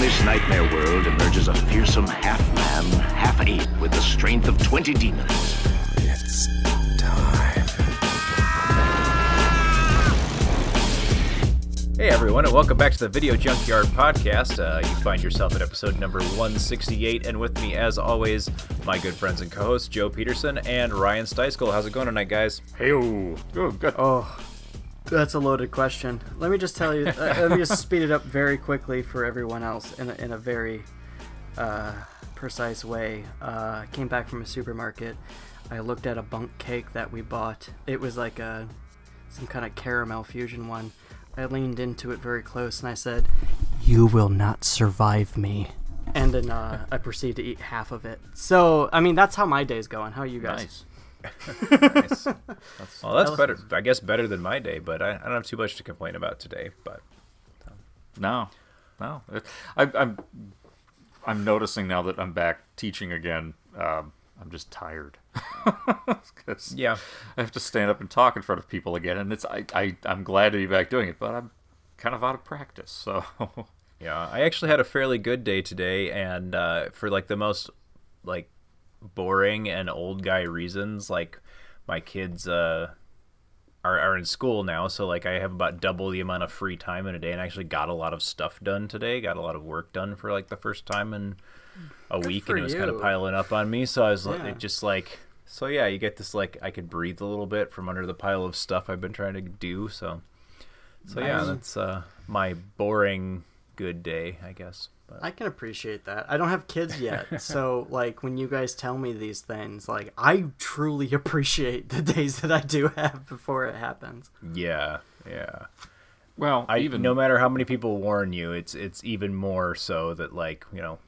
From this nightmare world emerges a fearsome half man, half ape with the strength of 20 demons. It's time. Hey everyone, and welcome back to the Video Junkyard Podcast. Uh, you find yourself at episode number 168, and with me, as always, my good friends and co-hosts Joe Peterson and Ryan Steiskell. How's it going tonight, guys? Hey, oh, good. Oh, that's a loaded question. Let me just tell you. uh, let me just speed it up very quickly for everyone else in a, in a very uh, precise way. Uh, came back from a supermarket. I looked at a bundt cake that we bought. It was like a some kind of caramel fusion one. I leaned into it very close and I said, "You will not survive me." And then uh, I proceeded to eat half of it. So, I mean, that's how my day's going. How are you guys? Nice. Nice. well, that's better. I guess better than my day, but I, I don't have too much to complain about today. But No, no. It- I, I'm, I'm noticing now that I'm back teaching again. Um, I'm just tired. 'Cause yeah, I have to stand up and talk in front of people again, and it's I, I I'm glad to be back doing it, but I'm kind of out of practice. So yeah. I actually had a fairly good day today, and uh, for like the most like boring and old guy reasons, like my kids uh, are are in school now, so like I have about double the amount of free time in a day, and I actually got a lot of stuff done today. Got a lot of work done for like the first time in a week, and it was kind of piling up on me. So I was like, Yeah. it just like. So yeah, you get this like I could breathe a little bit from under the pile of stuff I've been trying to do. So, so yeah, that's uh, my boring good day, I guess. But I can appreciate that. I don't have kids yet, so like when you guys tell me these things, like I truly appreciate the days that I do have before it happens. yeah, yeah. well, I even no matter how many people warn you, it's it's even more so that like you know,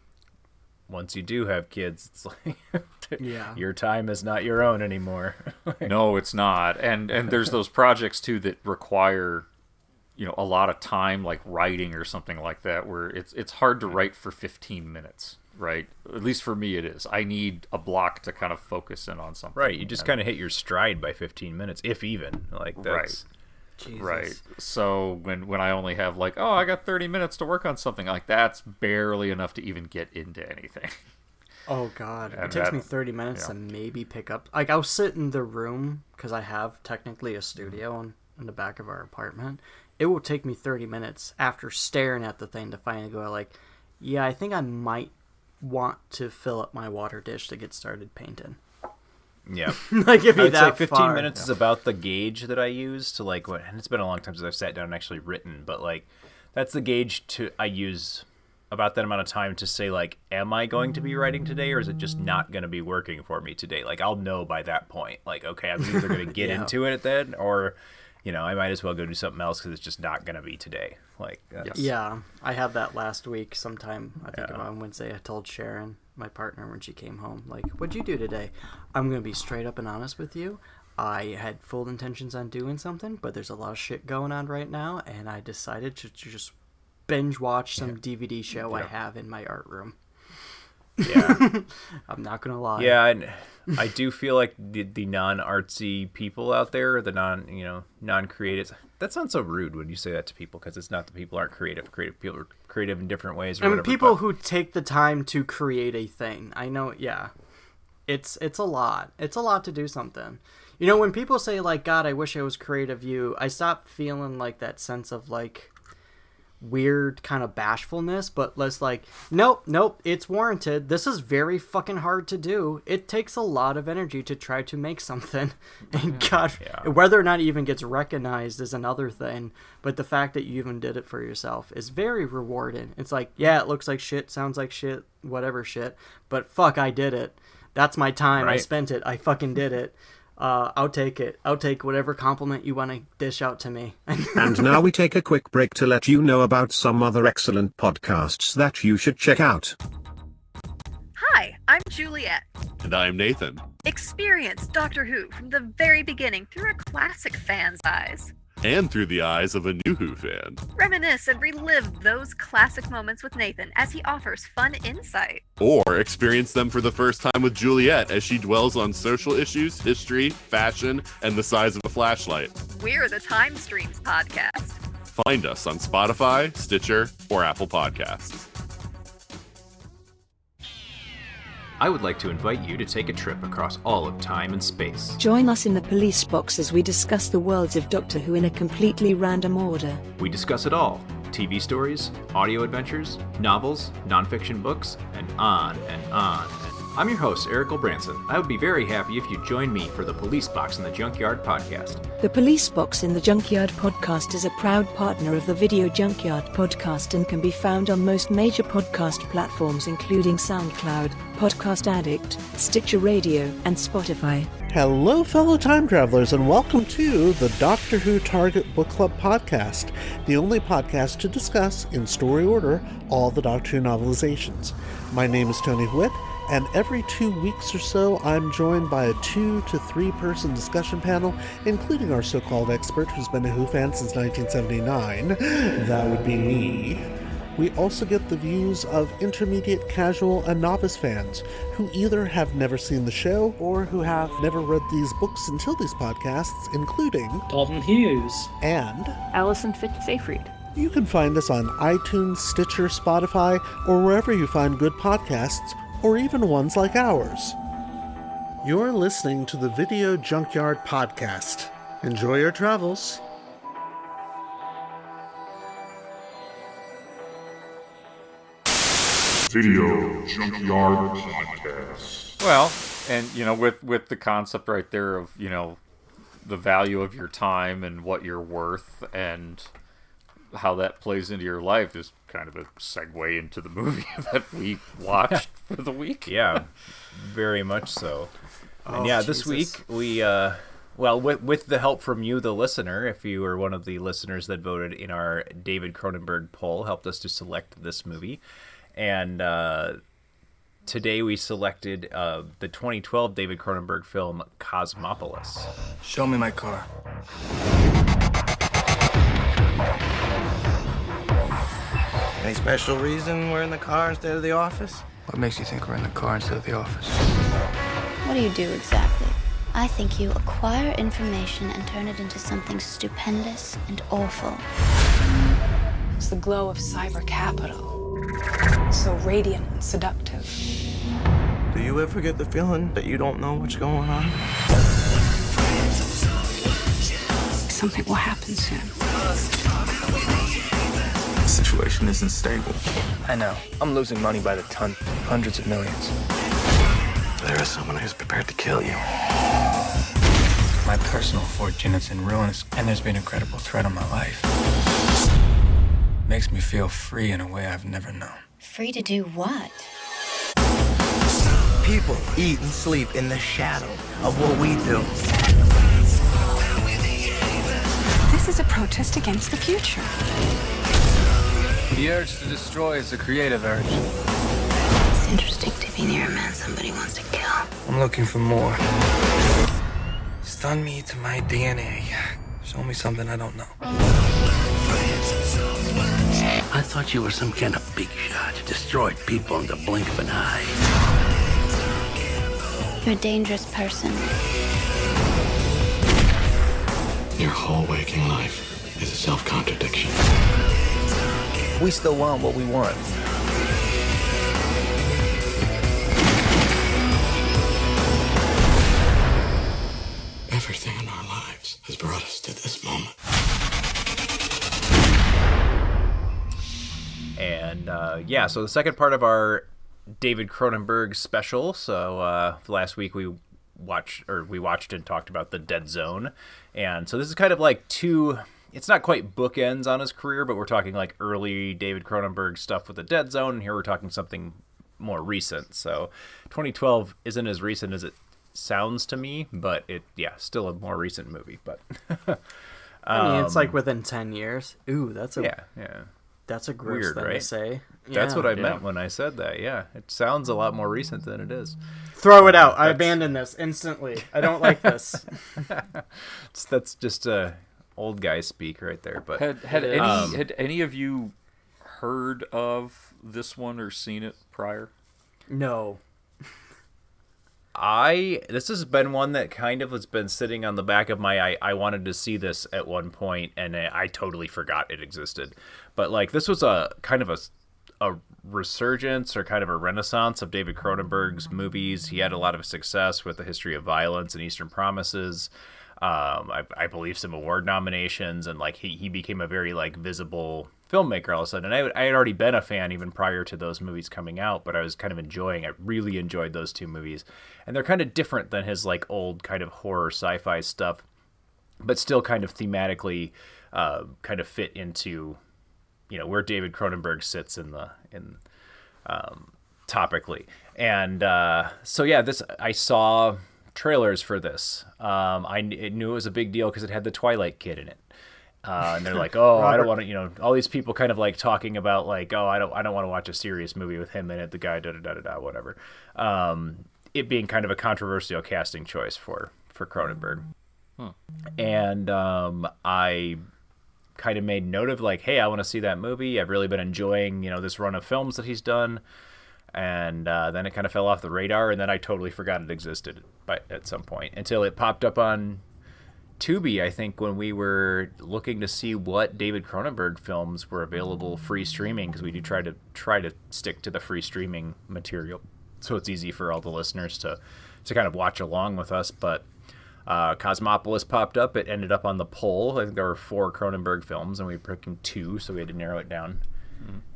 once you do have kids, it's like Yeah. your time is not your own anymore. no, it's not. And and there's those projects too that require you know a lot of time like writing or something like that where it's it's hard to write for 15 minutes, right? At least for me it is. I need a block to kind of focus in on something. right, you just kind of hit your stride by 15 minutes, if even. Like that's Jesus. Right. So when when I only have like, oh, I got 30 minutes to work on something, like that's barely enough to even get into anything. Oh god, And it takes that- me thirty minutes yeah. to maybe pick up. Like I'll sit in the room because I have technically a studio in, in the back of our apartment. It will take me thirty minutes after staring at the thing to finally go like, yeah, I think I might want to fill up my water dish to get started painting. yeah. like if you that 15 far. minutes is about the gauge that I use to like what and it's been a long time since I've sat down and actually written, but like that's the gauge to I use about that amount of time to say like am I going to be writing today or is it just not going to be working for me today? Like I'll know by that point. Like okay, I'm either going to get Yeah. into it then or you know, I might as well go do something else cuz it's just not going to be today. Like uh, that's, Yeah, I had that last week sometime. I think Yeah. on Wednesday. I told Sharon, my partner, when she came home, like, "What'd you do today?" I'm gonna be straight up and honest with you. I had full intentions on doing something, but there's a lot of shit going on right now, and I decided to, to just binge watch some DVD show I have in my art room. Yeah. I'm not gonna lie. Yeah, and I do feel like the, the non-artsy people out there, the non, you know, non-creative. That sounds so rude when you say that to people because it's not that people aren't creative. Creative people are creative in different ways. Or I mean, whatever, people but- who take the time to create a thing. I know, yeah. It's it's a lot. It's a lot to do something. You know, when people say like, "God, I wish I was creative," you, I stop feeling like that sense of like weird kind of bashfulness, but less like, nope, nope, it's warranted. This is very fucking hard to do. It takes a lot of energy to try to make something. And God, Yeah. whether or not it even gets recognized is another thing. But the fact that you even did it for yourself is very rewarding. It's like, yeah, it looks like shit, sounds like shit, whatever shit, but fuck, I did it. That's my time. I spent it. I fucking did it. Uh, I'll take it. I'll take whatever compliment you want to dish out to me. And now we take a quick break to let you know about some other excellent podcasts that you should check out. Hi, I'm Juliet. And I'm Nathan. Experience Doctor Who from the very beginning through a classic fan's eyes. And through the eyes of a new Who fan. Reminisce and relive those classic moments with Nathan as he offers fun insight. Or experience them for the first time with Juliet as she dwells on social issues, history, fashion, and the size of a flashlight. We're the Time Streams podcast. Find us on Spotify, Stitcher, or Apple Podcasts. I would like to invite you to take a trip across all of time and space. Join us in the police box as we discuss the worlds of Doctor Who in a completely random order. We discuss it all TV stories, audio adventures, novels, nonfiction books, and on and on. I'm your host, Eric Branson. I would be very happy if you join me for the Police Box in the Junkyard podcast. The Police Box in the Junkyard podcast is a proud partner of the Video Junkyard podcast and can be found on most major podcast platforms, including SoundCloud, Podcast Addict, Stitcher Radio, and Spotify. Hello, fellow time travelers, and welcome to the Doctor Who Target Book Club podcast, the only podcast to discuss, in story order, all the Doctor Who novelizations. My name is Tony Witt and every two weeks or so, I'm joined by a two to three person discussion panel, including our so called expert who's been a Who fan since 1979. That would be me. We also get the views of intermediate, casual, and novice fans who either have never seen the show or who have never read these books until these podcasts, including Dalton Hughes and Allison Fitz-Seyfried. You can find us on iTunes, Stitcher, Spotify, or wherever you find good podcasts or even ones like ours. You're listening to the Video Junkyard Podcast. Enjoy your travels. Video Junkyard Podcast. Well, and you know, with with the concept right there of you know the value of your time and what you're worth and how that plays into your life is kind of a segue into the movie that we watched for the week. Yeah, very much so. Oh, and yeah, this week we, uh, well, with, with the help from you, the listener, if you were one of the listeners that voted in our David Cronenberg poll, helped us to select this movie. And uh, today we selected uh, the 2012 David Cronenberg film Cosmopolis. Show me my car. Any special reason we're in the car instead of the office? What makes you think we're in the car instead of the office? What do you do exactly? I think you acquire information and turn it into something stupendous and awful. It's the glow of cyber capital. So radiant and seductive. Do you ever get the feeling that you don't know what's going on? Something will happen soon. The situation isn't stable. I know. I'm losing money by the ton. Hundreds of millions. There is someone who's prepared to kill you. My personal fortune is in ruins, and there's been a credible threat on my life. Makes me feel free in a way I've never known. Free to do what? People eat and sleep in the shadow of what we do. This is a protest against the future. The urge to destroy is a creative urge. It's interesting to be near a man somebody wants to kill. I'm looking for more. Stun me to my DNA. Show me something I don't know. I thought you were some kind of big shot. Destroyed people in the blink of an eye. You're a dangerous person. Your whole waking life is a self-contradiction. We still want what we want. Everything in our lives has brought us to this moment. And uh, yeah, so the second part of our David Cronenberg special. So uh, last week we watched or we watched and talked about the Dead Zone, and so this is kind of like two. It's not quite bookends on his career, but we're talking like early David Cronenberg stuff with the Dead Zone, and here we're talking something more recent. So 2012 isn't as recent as it sounds to me, but it yeah, still a more recent movie. But I mean, it's like Um, within ten years. Ooh, that's a yeah, yeah. That's a gross Weird, thing to right? say. That's what I Yeah. meant when I said that. Yeah, it sounds a lot more recent than it is. Throw it out. I abandon this instantly. I don't like this. That's just uh, old guy speak right there. But Had had any um, had any of you heard of this one or seen it prior? No. I this has been one that kind of has been sitting on the back of my I, I wanted to see this at one point and I, I totally forgot it existed. But like this was a kind of a a resurgence or kind of a renaissance of David Cronenberg's movies. He had a lot of success with The History of Violence and Eastern Promises. Um, I, I believe some award nominations and like he, he became a very like visible filmmaker all of a sudden. And I, I had already been a fan even prior to those movies coming out, but I was kind of enjoying. I really enjoyed those two movies, and they're kind of different than his like old kind of horror sci-fi stuff, but still kind of thematically uh, kind of fit into you know where David Cronenberg sits in the in um, topically. And uh, so yeah, this I saw trailers for this. Um, I kn- knew it was a big deal because it had the Twilight kid in it. Uh, and they're like, oh, I don't want to, you know, all these people kind of like talking about like, oh, I don't, I don't want to watch a serious movie with him in it. The guy, da da da da da, whatever. Um, it being kind of a controversial casting choice for for Cronenberg and um, I kind of made note of like, hey, I want to see that movie. I've really been enjoying, you know, this run of films that he's done, and uh, then it kind of fell off the radar, and then I totally forgot it existed, by at some point until it popped up on Tubi. I think when we were looking to see what David Cronenberg films were available free streaming, because we do try to try to stick to the free streaming material, so it's easy for all the listeners to to kind of watch along with us, but uh, Cosmopolis popped up. It ended up on the poll. I think there were four Cronenberg films, and we were picking two, so we had to narrow it down.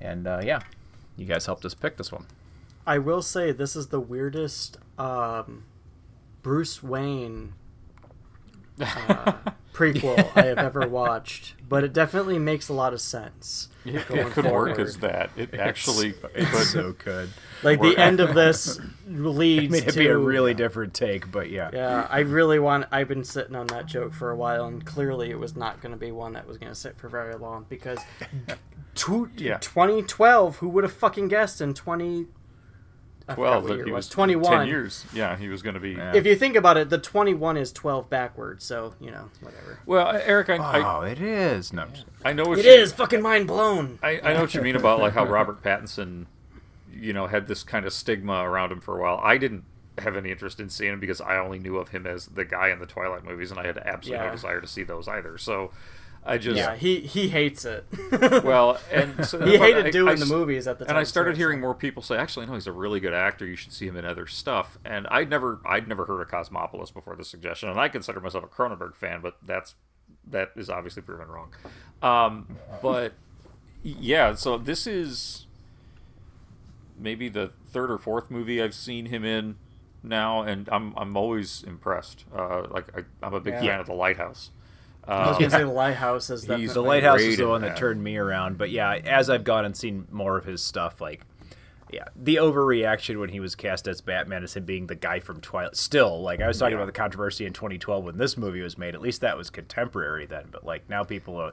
And uh, yeah, you guys helped us pick this one. I will say this is the weirdest um, Bruce Wayne uh, prequel I have ever watched, but it definitely makes a lot of sense. It, going it could work as that. It actually it's could. so good. Like the end of this leads it to be a really different take, but yeah. Yeah, I really want. I've been sitting on that joke for a while, and clearly it was not going to be one that was going to sit for very long because two, Yeah. 2012, who would have fucking guessed in 20. I Twelve. what that year he it was 21. Ten years. Yeah, he was going to be. If you think about it, the 21 is 12 backwards, so, you know, whatever. Well, Eric, I, Oh, I, it is. No, I'm I know what It you, is fucking mind blown. I, I know what you mean about like how Robert Pattinson, you know, had this kind of stigma around him for a while. I didn't have any interest in seeing him because I only knew of him as the guy in the Twilight movies, and I had absolutely Yeah. no desire to see those either. So, I just yeah, he he hates it. well, and so, he hated I- doing I the movies at the time. And I started so- hearing more people say, "Actually, no, he's a really good actor. You should see him in other stuff." And I'd never, I'd never heard of Cosmopolis before the suggestion, and I consider myself a Cronenberg fan, but that's that is obviously proven wrong. Um, but yeah, so this is maybe the third or fourth movie I've seen him in now, and I'm I'm always impressed. Uh, like I, I'm a big Yeah. fan of The Lighthouse. I was Um, going to say The Lighthouse is the Lighthouse is the one that that. turned me around. But yeah, as I've gone and seen more of his stuff, like yeah, the overreaction when he was cast as Batman as him being the guy from Twilight. Still, like I was talking Yeah. about the controversy in 2012 when this movie was made. At least that was contemporary then. But like now, people are,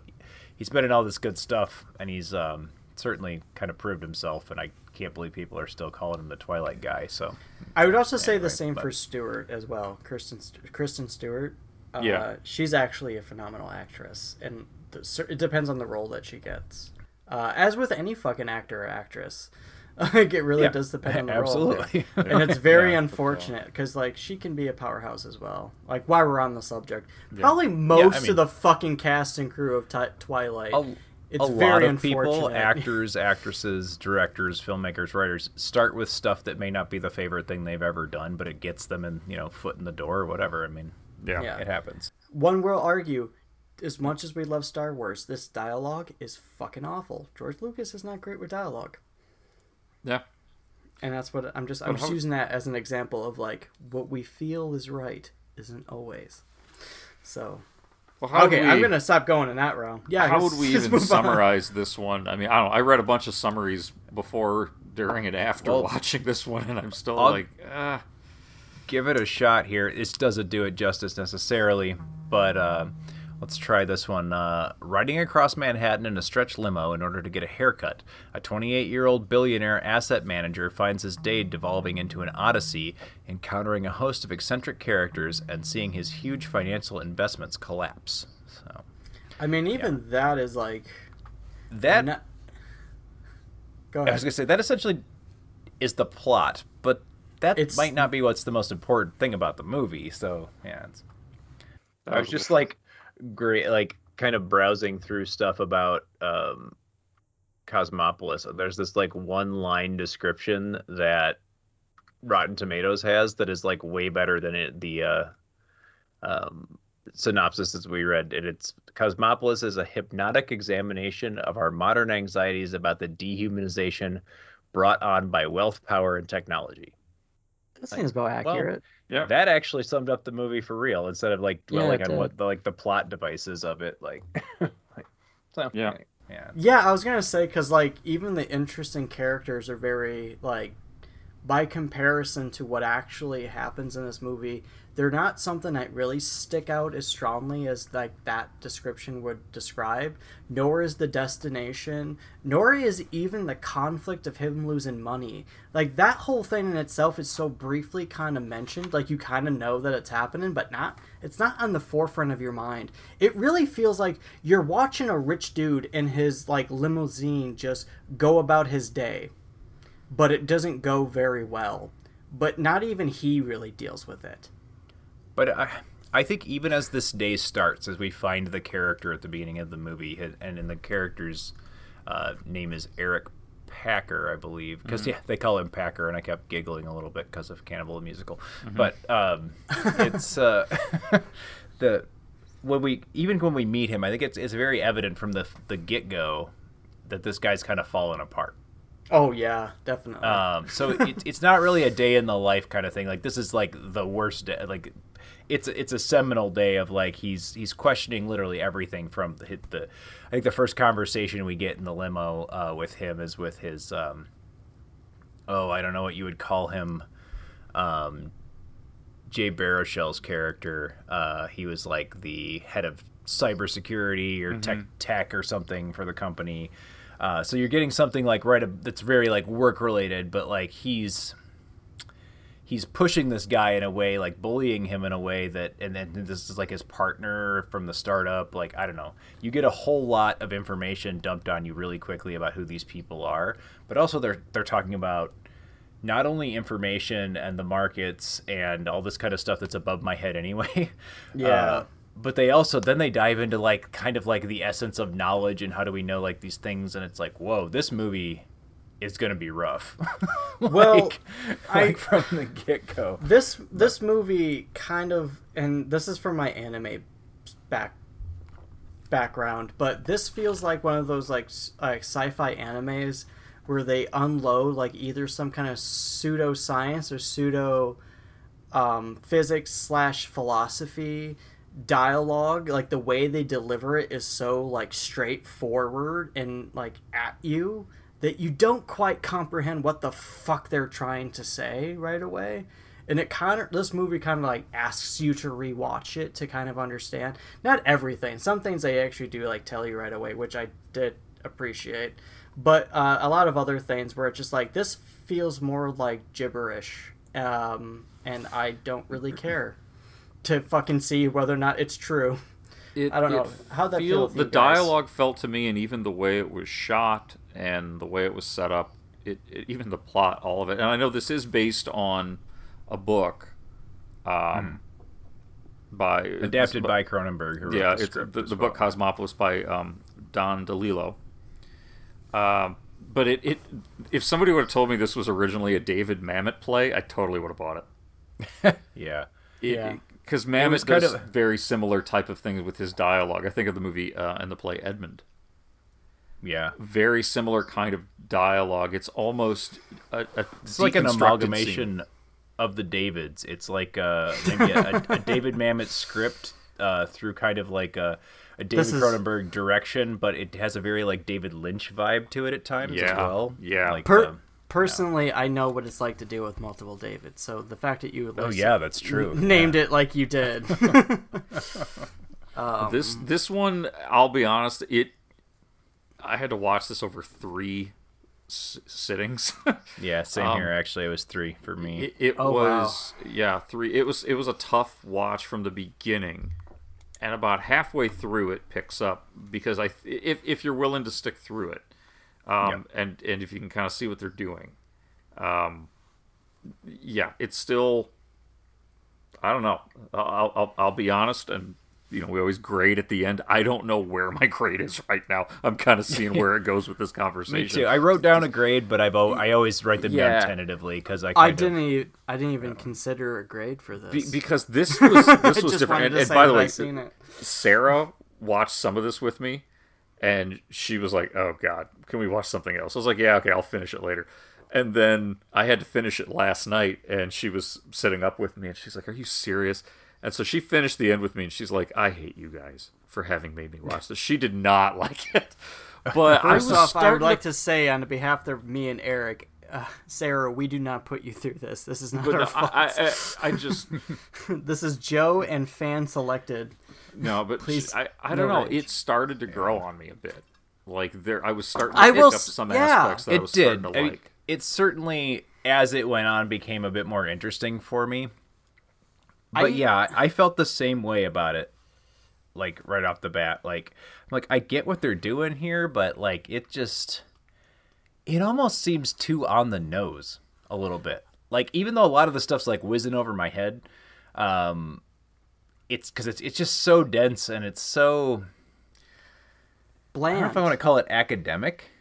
he's been in all this good stuff, and he's um, certainly kind of proved himself. And I can't believe people are still calling him the Twilight guy. So I would also say the same but- for Stewart as well. Kristen Kristen Stewart. Uh, Yeah. she's actually a phenomenal actress, and the, it depends on the role that she gets. Uh, as with any fucking actor or actress, like it really Yeah, does depend on the role. absolutely. role, and it's very Yeah. unfortunate because like she can be a powerhouse as well. Like while we're on the subject, probably Yeah, I most mean- of the fucking cast and crew of Ti- Twilight. a, it's a very lot of people, actors, actresses, directors, filmmakers, writers, start with stuff that may not be the favorite thing they've ever done, but it gets them in, you know, foot in the door or whatever. I mean, Yeah. Yeah. it happens. One will argue, as much as we love Star Wars, this dialogue is fucking awful. George Lucas is not great with dialogue. yeah. And that's what I'm just I'm But just how- using that as an example of like what we feel is right isn't always. So Well, how would okay, I'm gonna stop going in that realm. Yeah, how would we even move on. summarize this one? I mean, I don't know. I read a bunch of summaries before, during, and after Well, watching this one, and I'm still I'll- like, ah. Give it a shot here. This doesn't do it justice necessarily, but uh, let's try this one. Uh, riding across Manhattan in a stretch limo in order to get a haircut, a 28 year old billionaire asset manager finds his day devolving into an odyssey, encountering a host of eccentric characters and seeing his huge financial investments collapse. So, I mean, even that is like that. not- Go I was gonna say that essentially is the plot, but that It's- might not be what's the most important thing about the movie. So yeah, it's, I was just like great like kind of browsing through stuff about um Cosmopolis. There's this like one line description that Rotten Tomatoes has that is like way better than it the uh um synopsis as we read and it's Cosmopolis is a hypnotic examination of our modern anxieties about the dehumanization brought on by wealth, power, and technology. That seems about well, accurate. Yeah. That actually summed up the movie for real instead of like dwelling it on did. what the like the plot devices of it like, like so Yeah. yeah. Yeah, I was gonna say because like even the interesting characters are very like by comparison to what actually happens in this movie, they're not something that really stick out as strongly as like that description would describe. Nor is the destination, nor is even the conflict of him losing money. Like that whole thing in itself is so briefly kind of mentioned, like you kind of know that it's happening, but not. It's not on the forefront of your mind. It really feels like you're watching a rich dude in his like limousine just go about his day but it doesn't go very well. But not even he really deals with it. But I, I think even as this day starts, as we find the character at the beginning of the movie, and- and in the character's uh, name is Eric Packer, I believe, because Mhm. yeah, they call him Packer, and I kept giggling a little bit because of Cannibal the Musical. Mhm. But um, it's uh, the when we even when we meet him, I think it's it's very evident from the the get go that this guy's kind of fallen apart. Oh yeah, definitely. Um, so it, it's not really a day in the life kind of thing. Like this is like the worst day. Like it's it's a seminal day of like he's he's questioning literally everything from the, the I think the first conversation we get in the limo uh, with him is with his um, oh I don't know what you would call him um, Jay Baruchel's character. Uh, he was like the head of cybersecurity or tech Mhm. tech or something for the company. Uh, so you're getting something like right ab- that's very like work related, but like he's he's pushing this guy in a way like bullying him in a way that and then this is like his partner from the startup like i don't know you get a whole lot of information dumped on you really quickly about who these people are but also they're they're talking about not only information and the markets and all this kind of stuff that's above my head anyway Yeah. uh, but they also then they dive into like kind of like the essence of knowledge and how do we know like these things and it's like whoa this movie is gonna be rough. Well, like, I like from the get-go. This this movie kind of, and this is from my anime back background, but this feels like one of those like like sci-fi animes where they unload like either some kind of pseudoscience or pseudo um, physics slash philosophy dialogue like the way they deliver it is so like straightforward and like at you that you don't quite comprehend what the fuck they're trying to say right away. And it kind of this movie kind of like asks you to rewatch it to kind of understand. Not everything. Some things they actually do like tell you right away which i did appreciate. But uh, a lot of other things where it's just like this feels more like gibberish um, and i don't really care to fucking see whether or not it's true. It, i don't know. how that feel, feels the dialogue felt to me and even the way it was shot and the way it was set up it, it even the plot all of it. And i know this is based on a book um, by Hmm. Adapted by Cronenberg, who yeah the it's script the, as the book cosmopolis by um, don delillo. Um, but it, it if somebody would have told me this was originally a david mamet play i totally would have bought it. Yeah. Yeah. Because It Mamet was kind does of- very similar type of things with his dialogue. I think of the movie uh, and the play Edmond. Yeah, very similar kind of dialogue. It's almost a, a It's like an amalgamation scene. of the Davids. It's like uh, maybe a, a, a David Mamet script uh, through kind of like a, a David This is- Cronenberg direction, but it has a very like David Lynch vibe to it at times as Yeah, well. yeah. like Per- um, personally, I know what it's like to deal with multiple Davids. So the fact that you Oh, listed- yeah, that's true. n- named it like you did. um, this this one, I'll be honest, it. I had to watch this over three s- sittings. Yeah, same Um, here. Actually, it was three for me. It, it Oh, wow. was yeah three. It was it was a tough watch from the beginning, and about halfway through it picks up because I th- if if you're willing to stick through it, um, and and if you can kind of see what they're doing, um, yeah, it's still. I don't know. I'll, I'll I'll be honest, and you know we always grade at the end. I don't know where my grade is right now. I'm kind of seeing where it goes with this conversation. Me too. I wrote down a grade, but I've al- I always write them Yeah. down tentatively because I I kind of- didn't. e- I didn't even consider a grade for this Be- because this was this was different. And, and by the way, I've seen it. Sarah watched some of this with me, and she was like, "Oh God, can we watch something else?" I was like, "Yeah, okay, I'll finish it later." And then I had to finish it last night, and she was sitting up with me, and she's like, "Are you serious?" And so she finished the end with me, and she's like, "I hate you guys for having made me watch this." She did not like it, but I was First off, I would like to to say on behalf of me and Eric, uh, Sarah, we do not put you through this. This is not But our no, fault. I- I- I just- this is Joe and fan selected. No, but Please, I, I don't know. rage. It started to grow on me a bit. Like there, I was starting to I pick will up some yeah. aspects that I it was did. starting to I mean, like. it certainly, as it went on, became a bit more interesting for me. But I- yeah, I felt the same way about it. Like right off the bat, like I'm like I get what they're doing here, but like it just, it almost seems too on the nose a little bit. Like even though a lot of the stuff's like whizzing over my head, um, it's because it's it's just so dense and it's so bland. I don't know Bland. if I want to call it academic,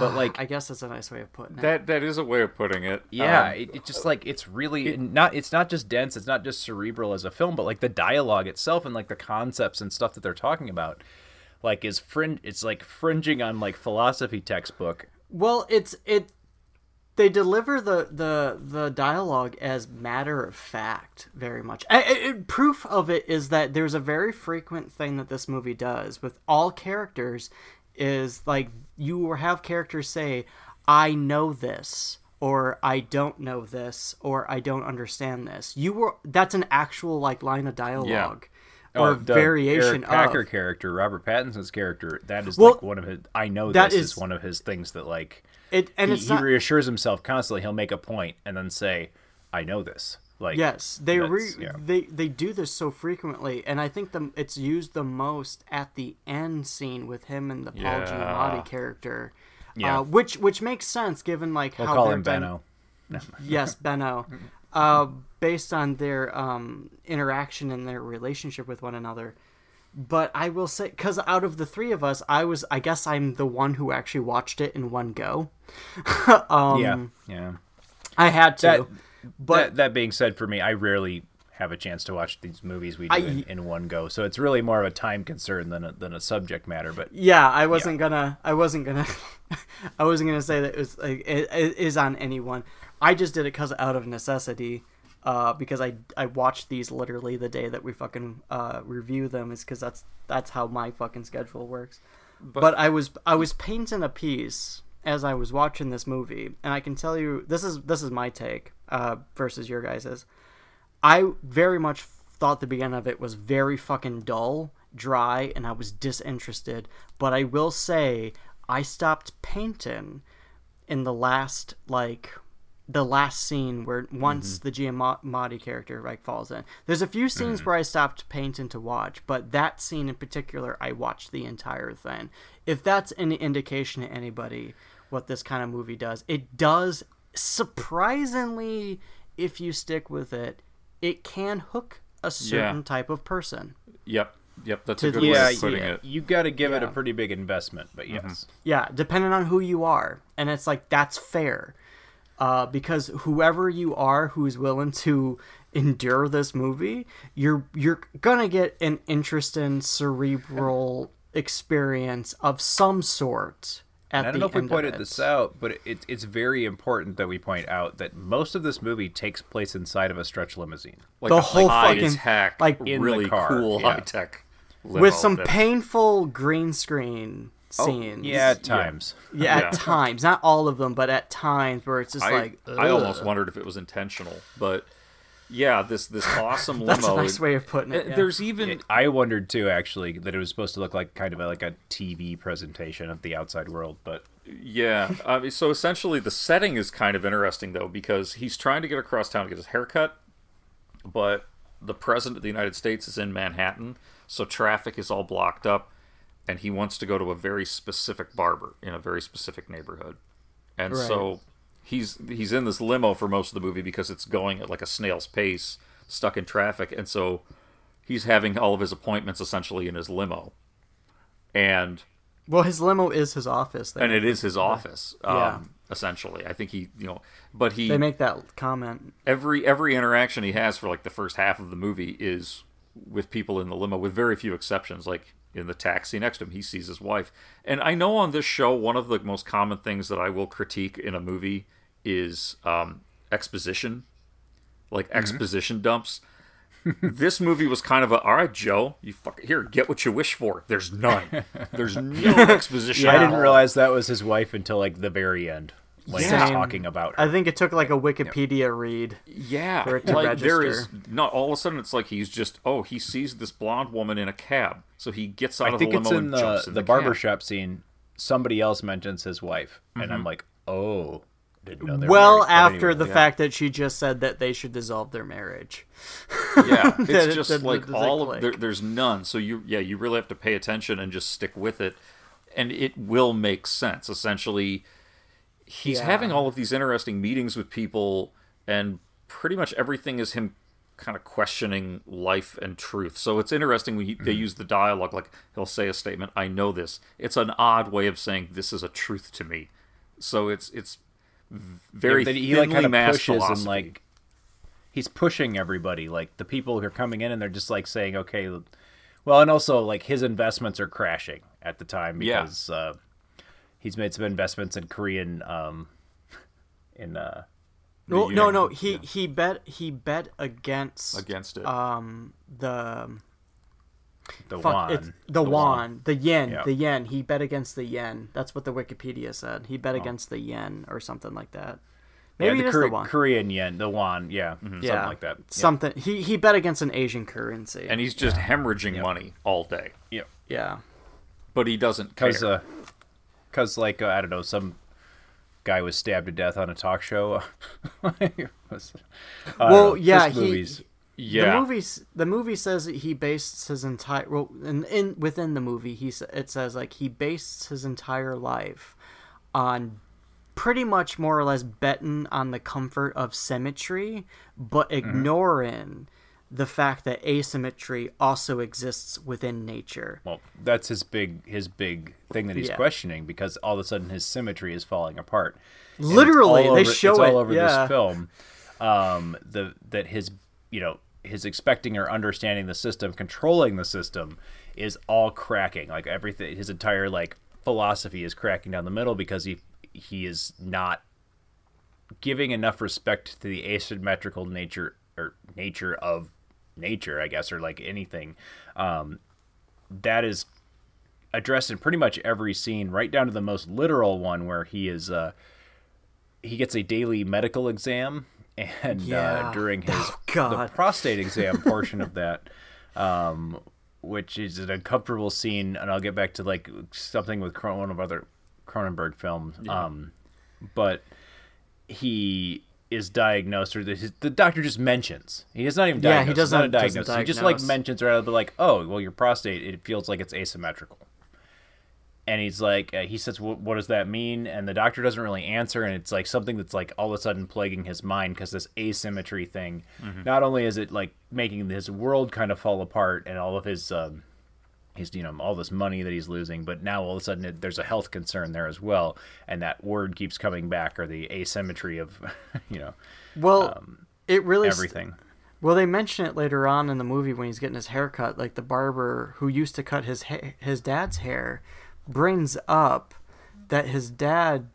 but like I guess that's a nice way of putting it. That that is a way of putting it. yeah, Um, it, it just like it's really not. It's not just dense. It's not just cerebral as a film, but like the dialogue itself and like the concepts and stuff that they're talking about, like is fringe. It's like fringing on like philosophy textbook. Well, it's it. They deliver the the the dialogue as matter of fact, very much. I, I- proof of it is that there's a very frequent thing that this movie does with all characters, is like you will have characters say, "I know this." Or I don't know this, or I don't understand this. You were that's an actual like line of dialogue, or Oh, the variation Eric Packer of. character, Robert Pattinson's character. That is Well, like one of his. I know that this is, is- one of his things that like. It- and he, it's he reassures himself constantly. He'll make a point and then say, "I know this." Like yes, they re- yeah. they they do this so frequently, and I think the it's used the most at the end scene with him and the Paul Yeah. Giamatti character. Yeah. uh, which which makes sense given like We'll how call him Benno. No. yes, Benno. Uh, based on their um, interaction and their relationship with one another. But I will say, because out of the three of us, I was, I guess I'm the one who actually watched it in one go. um, yeah, yeah. I had to. That, but that, that being said, for me, I rarely have a chance to watch these movies we do I- in, in one go. So it's really more of a time concern than a, than a subject matter. But Yeah, I wasn't gonna. I wasn't gonna. I wasn't gonna say that it was like it, it is on anyone. I just did it because out of necessity. Uh, because I I watched these literally the day that we fucking uh review them is because that's that's how my fucking schedule works. But, I was I was painting a piece as I was watching this movie, and I can tell you this is this is my take uh versus your guys's. I very much thought the beginning of it was very fucking dull, dry, and I was disinterested. But I will say, I stopped painting in the last like the last scene where once mm-hmm. the Giamatti character like falls in. There's a few scenes mm-hmm. where I stopped painting to watch, but that scene in particular, I watched the entire thing. If that's any indication to anybody what this kind of movie does, it does surprisingly, if you stick with it, it can hook a certain type of person. Yep, yep. That's To a good the- way yeah, of putting yeah, it. you got to give it a pretty big investment. But yes, Yeah, depending on who you are. And it's like, that's fair. Uh, because whoever you are who's willing to endure this movie, you're you're gonna get an interesting cerebral experience of some sort. At And I don't the know if we pointed it. this out, but it, it's very important that we point out that most of this movie takes place inside of a stretch limousine. Like The a whole high fucking- tech, like- In the really car, cool yeah. high tech. with some painful green screen Oh, scenes. yeah, at times. Yeah, Yeah. at times. Not all of them, but at times where it's just I, like. I almost wondered if it was intentional, but yeah, this this awesome limo. That's a nice way of putting it. Uh, yeah. There's even I wondered too, actually, that it was supposed to look like kind of a, like a TV presentation of the outside world, but Yeah. I mean, so essentially, the setting is kind of interesting, though, because he's trying to get across town to get his hair cut, but the president of the United States is in Manhattan, so traffic is all blocked up, and he wants to go to a very specific barber in a very specific neighborhood. And Right. so he's he's in this limo for most of the movie because it's going at like a snail's pace, stuck in traffic, and so he's having all of his appointments essentially in his limo. And Well, his limo is his office. And it is his office um, Yeah. essentially i think he you know but he They make that comment. every every interaction he has for like the first half of the movie is with people in the limo with very few exceptions like in the taxi next to him. He sees his wife. And i know on this show one of the most common things that i will critique in a movie is um, exposition like exposition dumps. This movie was kind of a all right joe you fuck here get what you wish for. There's none. There's no exposition I didn't realize that was his wife until like the very end when he Same. talking about her. I think it took like a Wikipedia read. Yeah, For it to like register. there is not all of a sudden it's like he's just oh he sees this blonde woman in a cab so he gets out I of think the it's limo in and the jumps in the, the, barbershop scene. Somebody else mentions his wife, and I'm Mhm. like, oh, didn't know they Well, married. After anyway, the yeah. fact that she just said that they should dissolve their marriage. yeah it's just that- like that- all of like- there, there's none so you yeah you really have to pay attention and just stick with it and it will make sense essentially he's Yeah. having all of these interesting meetings with people and pretty much everything is him kind of questioning life and truth so it's interesting when he, they use the dialogue like he'll say a statement i know this it's an odd way of saying this is a truth to me so it's it's very Yeah, he like kind of pushes philosophy. and like he's pushing everybody. Like the people who are coming in and they're just like saying, okay, well, and also like his investments are crashing at the time Yeah. because uh, he's made some investments in Korean um, in uh, Well, The no, no, he he bet he bet against Against it. Um, the the fuck, won. it's the, yuan, the yen, Yeah. the yen. He bet against the yen. That's what the Wikipedia said. He Oh. bet against the yen or something like that. yeah, Maybe the, it is Kore- the won. Korean yen, the won, yeah, something yeah, like that. Yeah. Something. He he bet against an Asian currency. and he's just hemorrhaging money all day Yeah, yeah. but he doesn't. Because, uh, cause like uh, I don't know, some guy was stabbed to death on a talk show. Was- well, know, yeah, he, movies. Yeah. The movie the movie says that he based his entire well in, in within the movie he it says like he based his entire life on pretty much more or less betting on the comfort of symmetry but Mm-hmm. The fact that asymmetry also exists within nature. Well, that's his big his big thing that he's Yeah. questioning because all of a sudden his symmetry is falling apart. And Literally, all they show it's it, all over yeah. this film. Um, the that his you know his expecting or understanding the system, controlling the system, is all cracking. Like everything, his entire like philosophy is cracking down the middle because he he is not giving enough respect to the asymmetrical nature or nature of nature, I guess, or like anything. Um, that is addressed in pretty much every scene, right down to the most literal one where he is uh, he gets a daily medical exam, and Yeah. uh, during his Oh, the prostate exam portion of that. Um, which is an uncomfortable scene, and I'll get back to like something with Cron- one of other Cronenberg films. Um, but he is diagnosed, or the, his, the doctor just mentions. He is not even diagnose. Yeah, he diagnosed. It's not a doesn't- doesn't. He just like mentions right out, but like, oh, well, your prostate, it feels like it's asymmetrical. And he's like, uh, he says, "Wh- what does that mean? And the doctor doesn't really answer, and it's like something that's like all of a sudden plaguing his mind because this asymmetry thing, Mhm. not only is it like making his world kind of fall apart and all of his, um, his you know all this money that he's losing, but now all of a sudden it, there's a health concern there as well, and that word keeps coming back, or the asymmetry of, you know, Well, um, it really st- everything. Well, they mention it later on in the movie when he's getting his hair cut. Like the barber who used to cut his ha- his dad's hair brings up that his dad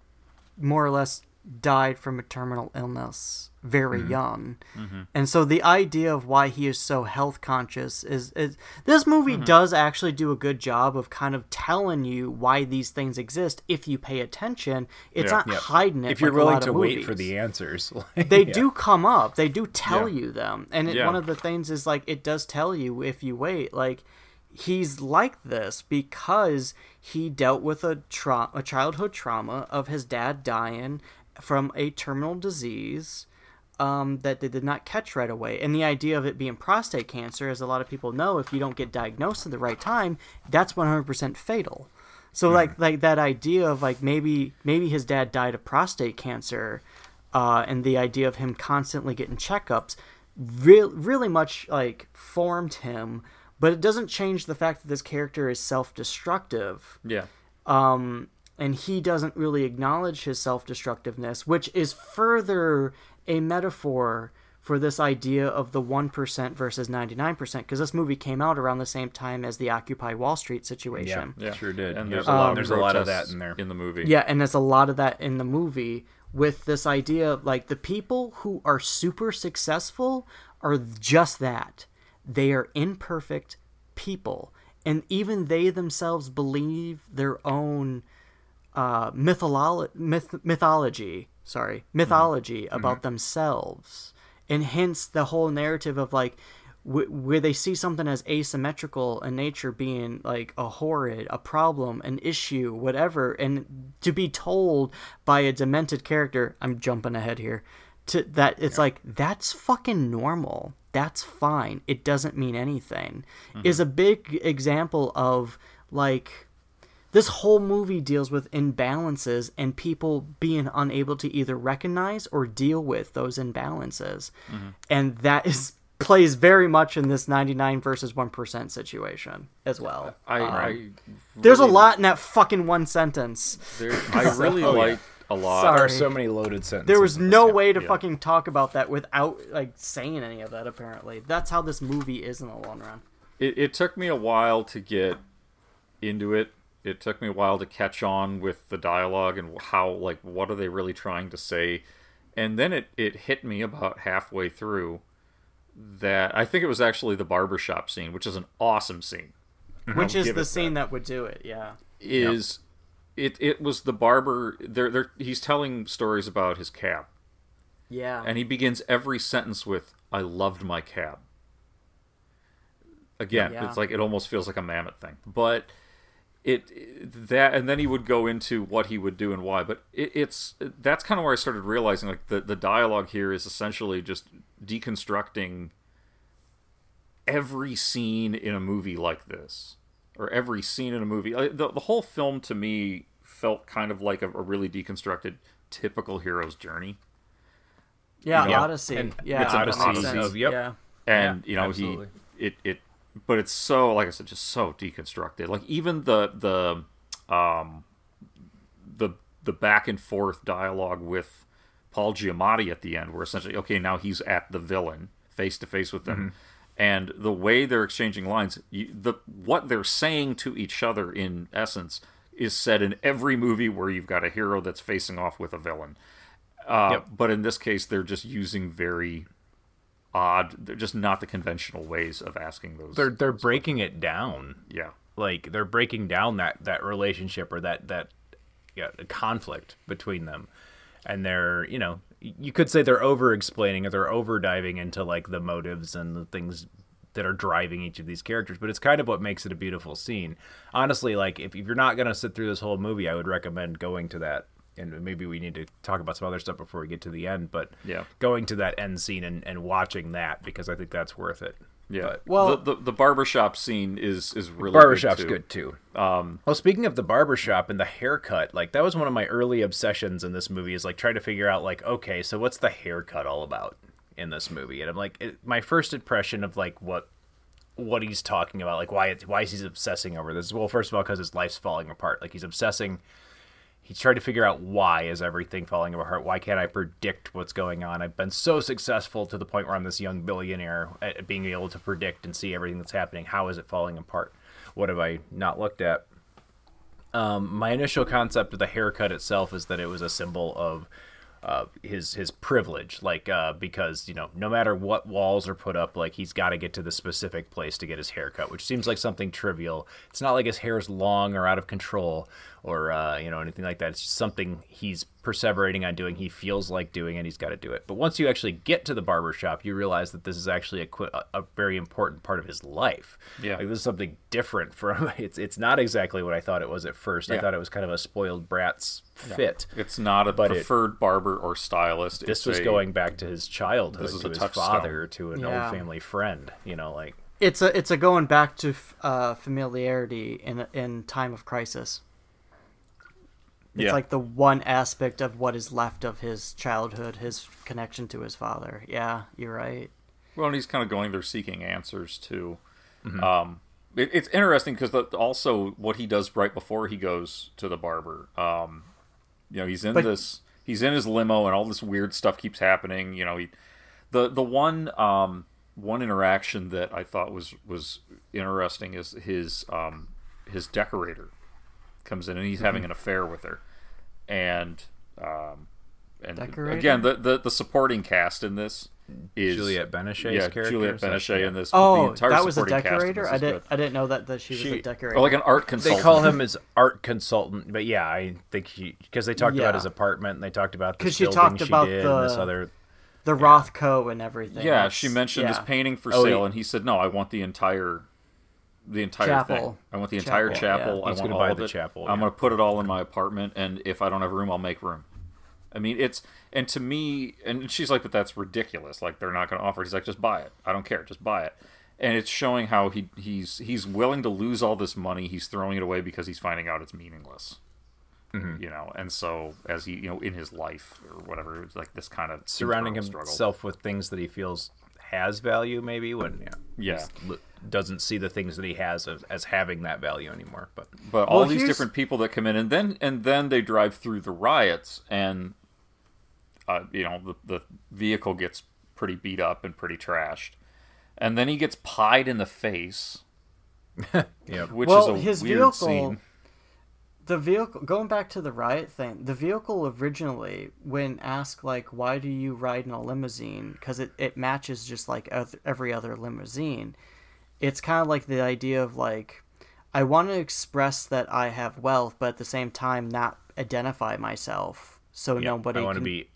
more or less died from a terminal illness very Mhm. young. Mhm. And so the idea of why he is so health conscious is, is this movie Mm-hmm. Mhm. does actually do a good job of kind of telling you why these things exist if you pay attention. It's Yeah. not Yep. hiding it. If you're like willing to wait for the answers. they Yeah. do come up. They do tell Yeah. you them, and it, Yeah. one of the things is like it does tell you if you wait. Like he's like this because he dealt with a tra- a childhood trauma of his dad dying from a terminal disease um, that they did not catch right away. And the idea of it being prostate cancer, as a lot of people know, if you don't get diagnosed at the right time, that's 100% fatal. So like like that idea of like maybe maybe his dad died of prostate cancer, uh, and the idea of him constantly getting checkups, real really much like formed him. But it doesn't change the fact that this character is self-destructive Yeah. um, and he doesn't really acknowledge his self-destructiveness, which is further a metaphor for this idea of the 1% versus 99% because this movie came out around the same time as the occupy wall street situation Yeah, sure did. And Yep. there's a lot, Um, of there's a lot of that in there. in the movie. yeah and there's a lot of that in the movie with this idea of like the people who are super successful are just that they are imperfect people and even they themselves believe their own uh, mytholo- myth- mythology sorry mm-hmm. mythology mm-hmm. about themselves. And hence the whole narrative of like wh- where they see something as asymmetrical in nature being like a horrid a problem an issue whatever. And to be told by a demented character i'm jumping ahead here to that it's like that's fucking normal. That's fine. It doesn't mean anything. Mm-hmm. Is a big example of like this whole movie deals with imbalances and people being unable to either recognize or deal with those imbalances Mhm. and that is plays very much in this 99 versus 1% situation as well I- Um, I there's a lot in that fucking one sentence There, I really Oh, yeah. like a lot. Sorry. There are so many loaded sentences. there was in this, no yeah. way to Yeah. fucking talk about that without like saying any of that apparently that's how this movie is in the long run It, it took me a while to get into it. It took me a while to catch on with the dialogue and how, like, what are they really trying to say. And then it, it hit me about halfway through that I think it was actually the barbershop scene, which is an awesome scene. Mm-hmm. which I'll is the scene that. would do it yeah. Is it it was the barber they're, they're, he's telling stories about his cab. Yeah. And he begins every sentence with i loved my cab. Again Yeah. it's like it almost feels like a mammoth thing. But it that and then he would go into what he would do and why but it, it's that's kind of where i started realizing like the, the dialogue here is essentially just deconstructing every scene in a movie like this or every scene in a movie the, the whole film to me felt kind of like a, a really deconstructed typical hero's journey Yeah, You know? Odyssey. And Yeah, it's an that makes odyssey. Of- yep. Yeah. and Yeah, you know absolutely. he it it but it's so like i said just so deconstructed. Like even the the um the the back and forth dialogue with paul giamatti at the end where essentially okay now he's at the villain face to face with them. And the way they're exchanging lines you, the what they're saying to each other in essence is said in every movie where you've got a hero that's facing off with a villain. Uh, Yep. but in this case they're just using very odd they're just not the conventional ways of asking those They're they're breaking it down. Yeah. Like they're breaking down that that relationship or that that yeah, conflict between them. And they're, you know, you could say they're over explaining or they're over diving into like the motives and the things that are driving each of these characters, but it's kind of what makes it a beautiful scene. Honestly, like if, if you're not gonna sit through this whole movie, I would recommend going to that and maybe we need to talk about some other stuff before we get to the end, but Yeah. going to that end scene and, and watching that because I think that's worth it. yeah But- well the, the the barbershop scene is is really barbershop's good good too, too. Um, well, speaking of the barbershop and the haircut, like that was one of my early obsessions in this movie is like trying to figure out like, okay, so what's the haircut all about in this movie? And I'm like, it, my first impression of like what what he's talking about, like why why is he obsessing over this? Well, first of all, because his life's falling apart. Like he's obsessing. He's trying to figure out why is everything falling apart. Why can't I predict what's going on? I've been so successful to the point where I'm this young billionaire at being able to predict and see everything that's happening. How is it falling apart? What have I not looked at? Um, my initial concept of the haircut itself is that it was a symbol of uh, his his privilege, like uh, because you know no matter what walls are put up, like he's got to get to the specific place to get his hair cut, which seems like something trivial. It's not like his hair is long or out of control or uh, you know anything like that. It's just something he's perseverating on doing. He feels like doing, and he's got to do it. But once you actually get to the barber shop, you realize that this is actually a, a very important part of his life. Yeah. like, this is something different from. It's it's not exactly what I thought it was at first. I thought it was kind of a spoiled brat's Yeah. fit. It's not a But it- preferred barber or stylist. This It's was a- going back to his childhood, This is to a his touchstone. father, to an Yeah. old family friend. You know, like It's a it's a going back to f- uh, familiarity in in time of crisis. It's Yeah. like the one aspect of what is left of his childhood, his connection to his father. Yeah, you're right. Well, and he's kind of going there seeking answers too. Mhm. Um, it, it's interesting because also what he does right before he goes to the barber. Um, you know, he's in But- this, he's in his limo, and all this weird stuff keeps happening. You know, he, the the one um, one interaction that I thought was was interesting is his um, his decorator comes in and he's having Mhm. an affair with her, and um, and Decorator? again the, the the supporting cast in this is Juliette Binoche's yeah, character, Juliette is that- Benachet yeah. in this. but the Oh, entire that was a supporting cast in decorator. I didn't good. I didn't know that that she was a decorator. or like an art consultant. They call him as art consultant, but yeah, I think he because they talked Yeah. about his apartment and they talked about because she talked she about did the this other. the Rothko and everything. Yeah, That's- she mentioned this painting for Oh, sale, he- and he said, "No, I want the entire, the entire Chapel. thing. I want the entire Chapel, yeah. chapel. I He's want gonna all buy of the it. chapel, I'm yeah. going to put it all in my apartment, and if I don't have room, I'll make room." I mean, it's and to me, and she's like, "But that's ridiculous. Like they're not going to offer." it." He's like, "Just buy it. I don't care. Just buy it." And it's showing how he he's he's willing to lose all this money. He's throwing it away because he's finding out it's meaningless. Mhm. You know, and so as he you know in his life or whatever, it's like this kind of surrounding internal struggle. himself with things that he feels has value maybe when yeah, Yeah. l- doesn't see the things that he has as, as having that value anymore but but all Well, these here's- different people that come in and then and then they drive through the riots and uh, you know the, the vehicle gets pretty beat up and pretty trashed. And then he gets pied in the face yeah which well, is a his weird vehicle, scene the vehicle. Going back to the riot thing, the vehicle originally, when asked like, "Why do you ride in a limousine?" Because it it matches just like every other limousine. It's kind of like the idea of like, I want to express that I have wealth, but at the same time not identify myself, so yeah, nobody i want to be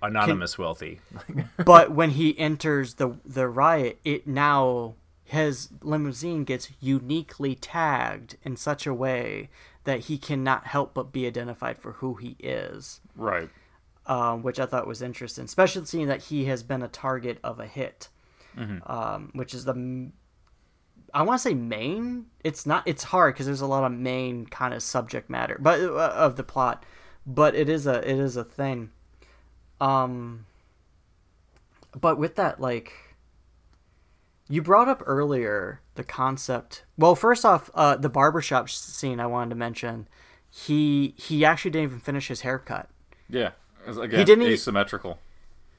anonymous wealthy but when he enters the the riot, it now his limousine gets uniquely tagged in such a way that he cannot help but be identified for who he is. right Um, which I thought was interesting, especially seeing that he has been a target of a hit, Mhm. um, which is the I want to say main. It's not. It's hard because there's a lot of main kind of subject matter, but uh, of the plot. But it is a it is a thing. Um. But with that, like, you brought up earlier the concept. Well, first off, uh, the barbershop scene I wanted to mention. He he actually didn't even finish his haircut. yeah again, didn't e- asymmetrical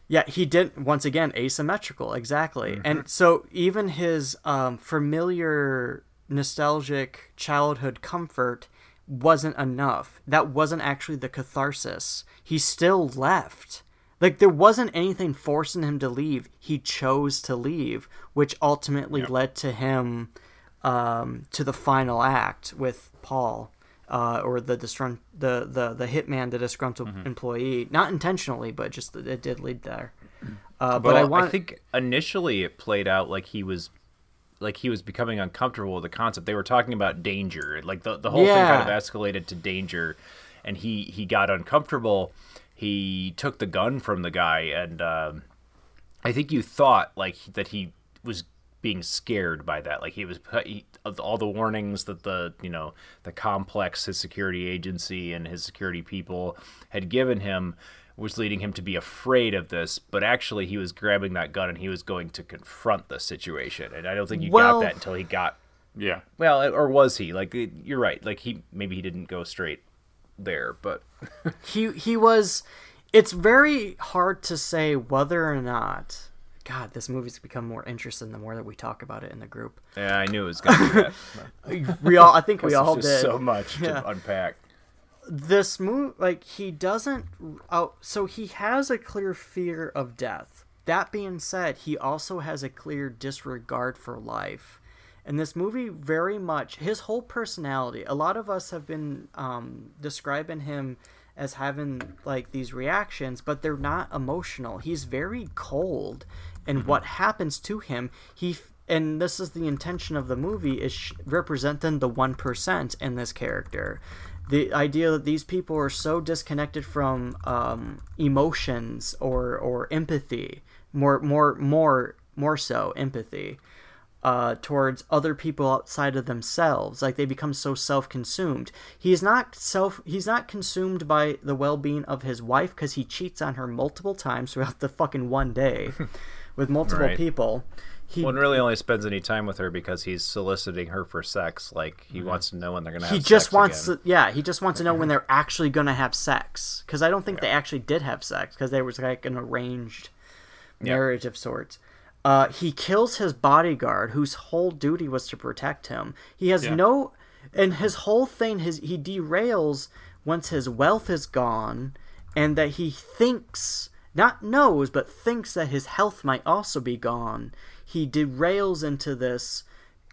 Yeah, he didn't. once again asymmetrical, exactly. Mm-hmm. And so even his um, familiar nostalgic childhood comfort wasn't enough. That wasn't actually the catharsis. He still left. Like there wasn't anything forcing him to leave. He chose to leave, which ultimately led to him um, to the final act with Paul. Uh, or the disgrun- the the the hitman, the disgruntled Mm-hmm. employee, not intentionally, but just that it did lead there. Uh, but well, I want. think initially it played out like he was like he was becoming uncomfortable with the concept they were talking about danger like the, the whole thing kind of escalated to danger and he he got uncomfortable he took the gun from the guy and um, i think you thought like that he was being scared by that. Like he was he, of all the warnings that the you know the complex his security agency and his security people had given him was leading him to be afraid of this but actually he was grabbing that gun and he was going to confront the situation. And i don't think you Well- got that until he got yeah. Well or was he? Like you're right. Like he maybe he didn't go straight there but he he was it's very hard to say whether or not god this movie's become more interesting the more that we talk about it in the group. Yeah i knew it was going to be that. We all i think we all there's just did. so much Yeah. to unpack. This movie, like he doesn't oh so he has a clear fear of death. That being said he also has a clear disregard for life and this movie very much his whole personality a lot of us have been um, describing him as having like these reactions but they're not emotional. He's very cold and what happens to him he and this is the intention of the movie is sh- representing the 1% in this character. The idea that these people are so disconnected from um, emotions or or empathy more more more more so empathy uh, towards other people outside of themselves like they become so self-consumed he's not self he's not consumed by the well-being of his wife because he cheats on her multiple times throughout the fucking one day with multiple Right. people he One really only spends any time with her because he's soliciting her for sex. Like he wants to know when they're gonna. Have he just sex wants again. to, yeah he just wants to know when they're actually gonna have sex because i don't think they actually did have sex because there was like an arranged Yeah. marriage of sorts uh, he kills his bodyguard whose whole duty was to protect him. He has Yeah. no and his whole thing his he derails once his wealth is gone and that he thinks not knows but thinks that his health might also be gone. He derails into this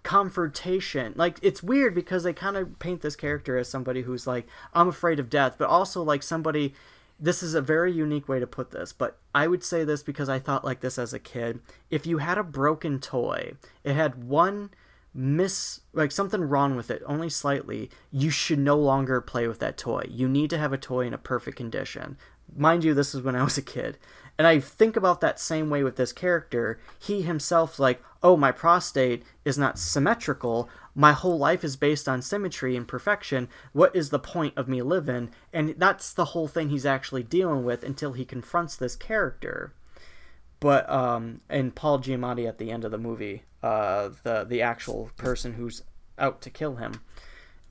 confrontation. Like it's weird because they kind of paint this character as somebody who's like i'm afraid of death but also like somebody this is a very unique way to put this but i would say this because i thought like this as a kid. If you had a broken toy it had one miss like something wrong with it only slightly you should no longer play with that toy. You need to have a toy in a perfect condition. Mind you this is when i was a kid. And i think about that same way with this character. He himself like oh my prostate is not symmetrical my whole life is based on symmetry and perfection what is the point of me living and that's the whole thing he's actually dealing with until he confronts this character but um and Paul Giamatti at the end of the movie, uh the the actual person who's out to kill him.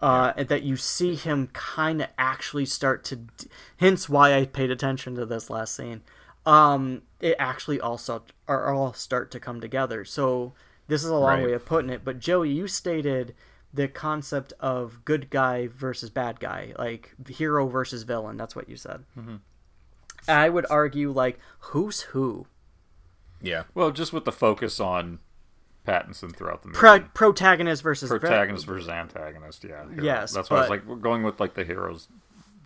Uh, that you see him kind of actually start to, d- hence why I paid attention to this last scene. Um, it actually also are all start to come together. So this is a long Right. way of putting it. But Joey, you stated the concept of good guy versus bad guy, like hero versus villain. That's what you said. Mhm. I would argue like who's who. Yeah. Well, just with the focus on Pattinson throughout the movie. Pro- protagonist versus vi- protagonist versus antagonist. Yeah. hero. Yes, That's why I was like we're going with like the hero's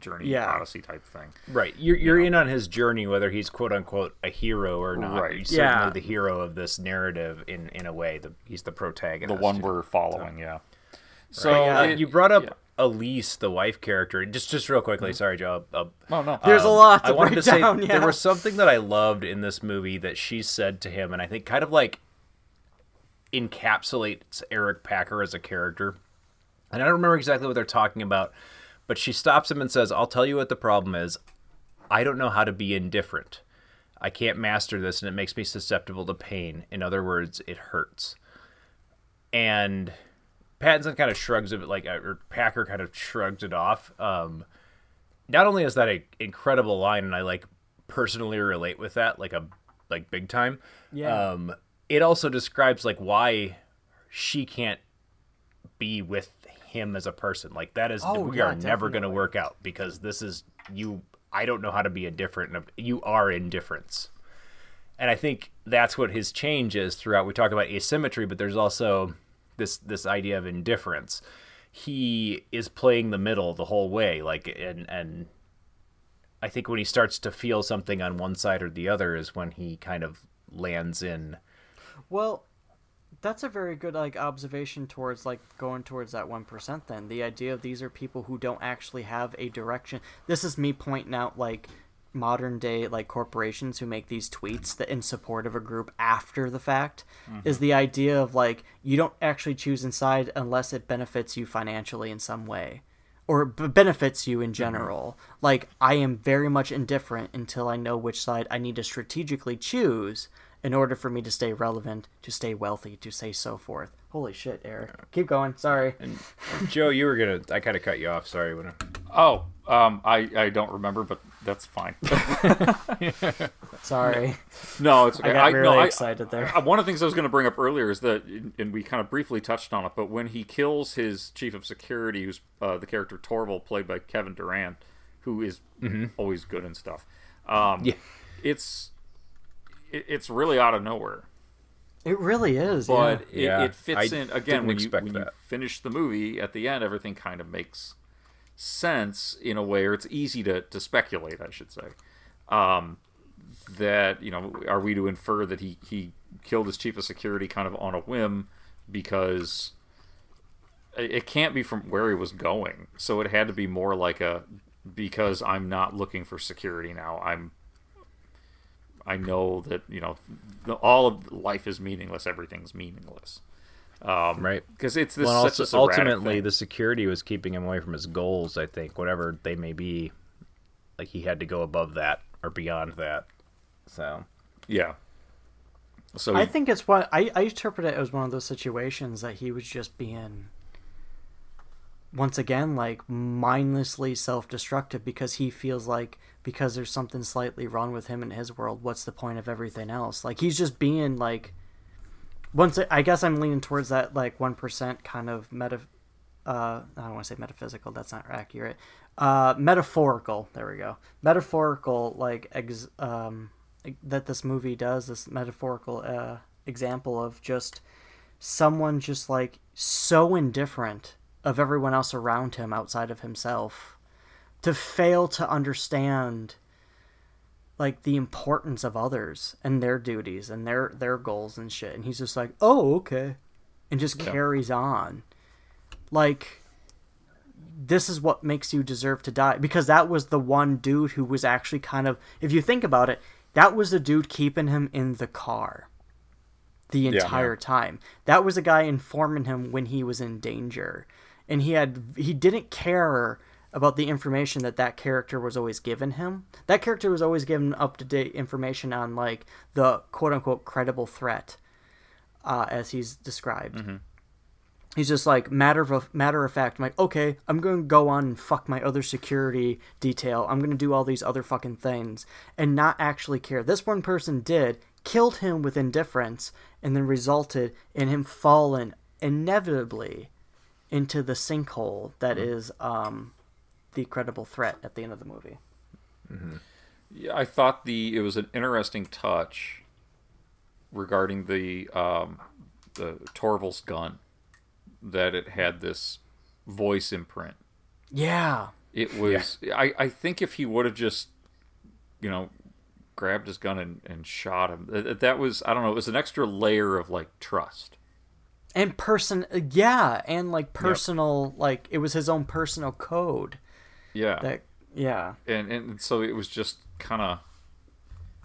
journey, Yeah. odyssey type thing. Right. You're you're in on his journey, whether he's quote unquote a hero or not. Right. He's certainly Yeah. the hero of this narrative in in a way. The, he's the protagonist. The one we're following. Yeah. So So uh, it- you brought up yeah. Elise, the wife character. Just just real quickly. Sorry, Joe. Uh, Oh, no. There's a lot to I wanted break to say down, there was something that I loved in this movie that she said to him, and I think kind of like encapsulates Eric Packer as a character. And I don't remember exactly what they're talking about, but she stops him and says, "I'll tell you what the problem is. I don't know how to be indifferent. I can't master this, and it makes me susceptible to pain. In other words, it hurts." And Pattinson kind of shrugs it like, or Packer kind of shrugs it off. Um, not only is that an incredible line, and I like personally relate with that, like a like big time. Yeah. Um, it also describes like why she can't be with him as a person. Like that is Oh, we yeah, are never going to work out because this is you. I don't know how to be indifferent. You are indifference. And I think that's what his change is throughout. We talk about asymmetry, but there's also this this idea of indifference. He is playing the middle the whole way, like and and I think when he starts to feel something on one side or the other is when he kind of lands in. Well, that's a very good like observation towards like going towards that one percent. Then the idea of these are people who don't actually have a direction. This is me pointing out like modern day like corporations who make these tweets that in support of a group after the fact mm-hmm. is the idea of like you don't actually choose inside unless it benefits you financially in some way or b- benefits you in mm-hmm. general. Like I am very much indifferent until I know which side I need to strategically choose in order for me to stay relevant, to stay wealthy, to say so forth. Holy shit, Eric. Keep going. Sorry. And Joe, you were gonna. I kind of cut you off. Sorry. When I... Oh, um, I I don't remember, but that's fine. Sorry. No, it's okay. I got really no, excited there. I, one of the things I was going to bring up earlier is that, and we kind of briefly touched on it, but when he kills his chief of security, who's uh, the character Torval, played by Kevin Durand, who is Mhm. always good and stuff. Um, Yeah. it's it, it's really out of nowhere. It really is. But yeah. it, it fits I in again when you when you finish the movie at the end, everything kind of makes sense in a way, or it's easy to, to speculate, I should say. Um, that you know, are we to infer that he he killed his chief of security kind of on a whim because it it can't be from where he was going, so it had to be more like a because I'm not looking for security now. I'm I know that you know the, all of life is meaningless. Everything's meaningless. Um, right because it's this well, such also, a ultimately thing. the security was keeping him away from his goals i think whatever they may be like he had to go above that or beyond that so yeah so I think it's what I, I interpret it as one of those situations that he was just being once again like mindlessly self-destructive because he feels like because there's something slightly wrong with him in his world what's the point of everything else? Like he's just being like once i guess i'm leaning towards that like 1% kind of meta uh i don't want to say metaphysical that's not accurate. Uh metaphorical there we go. Metaphorical like ex- um that this movie does this metaphorical uh example of just someone just like so indifferent of everyone else around him outside of himself to fail to understand like the importance of others and their duties and their their goals and shit. And he's just like oh okay and just Yeah. carries on. Like this is what makes you deserve to die. Because that was the one dude who was actually kind of if you think about it that was the dude keeping him in the car the Yeah. entire time. That was the guy informing him when he was in danger and he had he didn't care about the information that that character was always given him. That character was always given up to date information on like the quote unquote credible threat uh, as he's described. Mm-hmm. he's just like matter of matter of fact I'm like okay i'm going to go on and fuck my other security detail. I'm going to do all these other fucking things. And not actually care. This one person did killed him with indifference and then resulted in him falling inevitably into the sinkhole that is um the credible threat at the end of the movie. Yeah, I thought the it was an interesting touch regarding the um, the Torval's gun that it had this voice imprint. yeah. It was I, I think if he would have just you know grabbed his gun and, and shot him that, that was I don't know it was an extra layer of like trust. And person yeah and like personal like it was his own personal code Yeah. that yeah and and so it was just kind of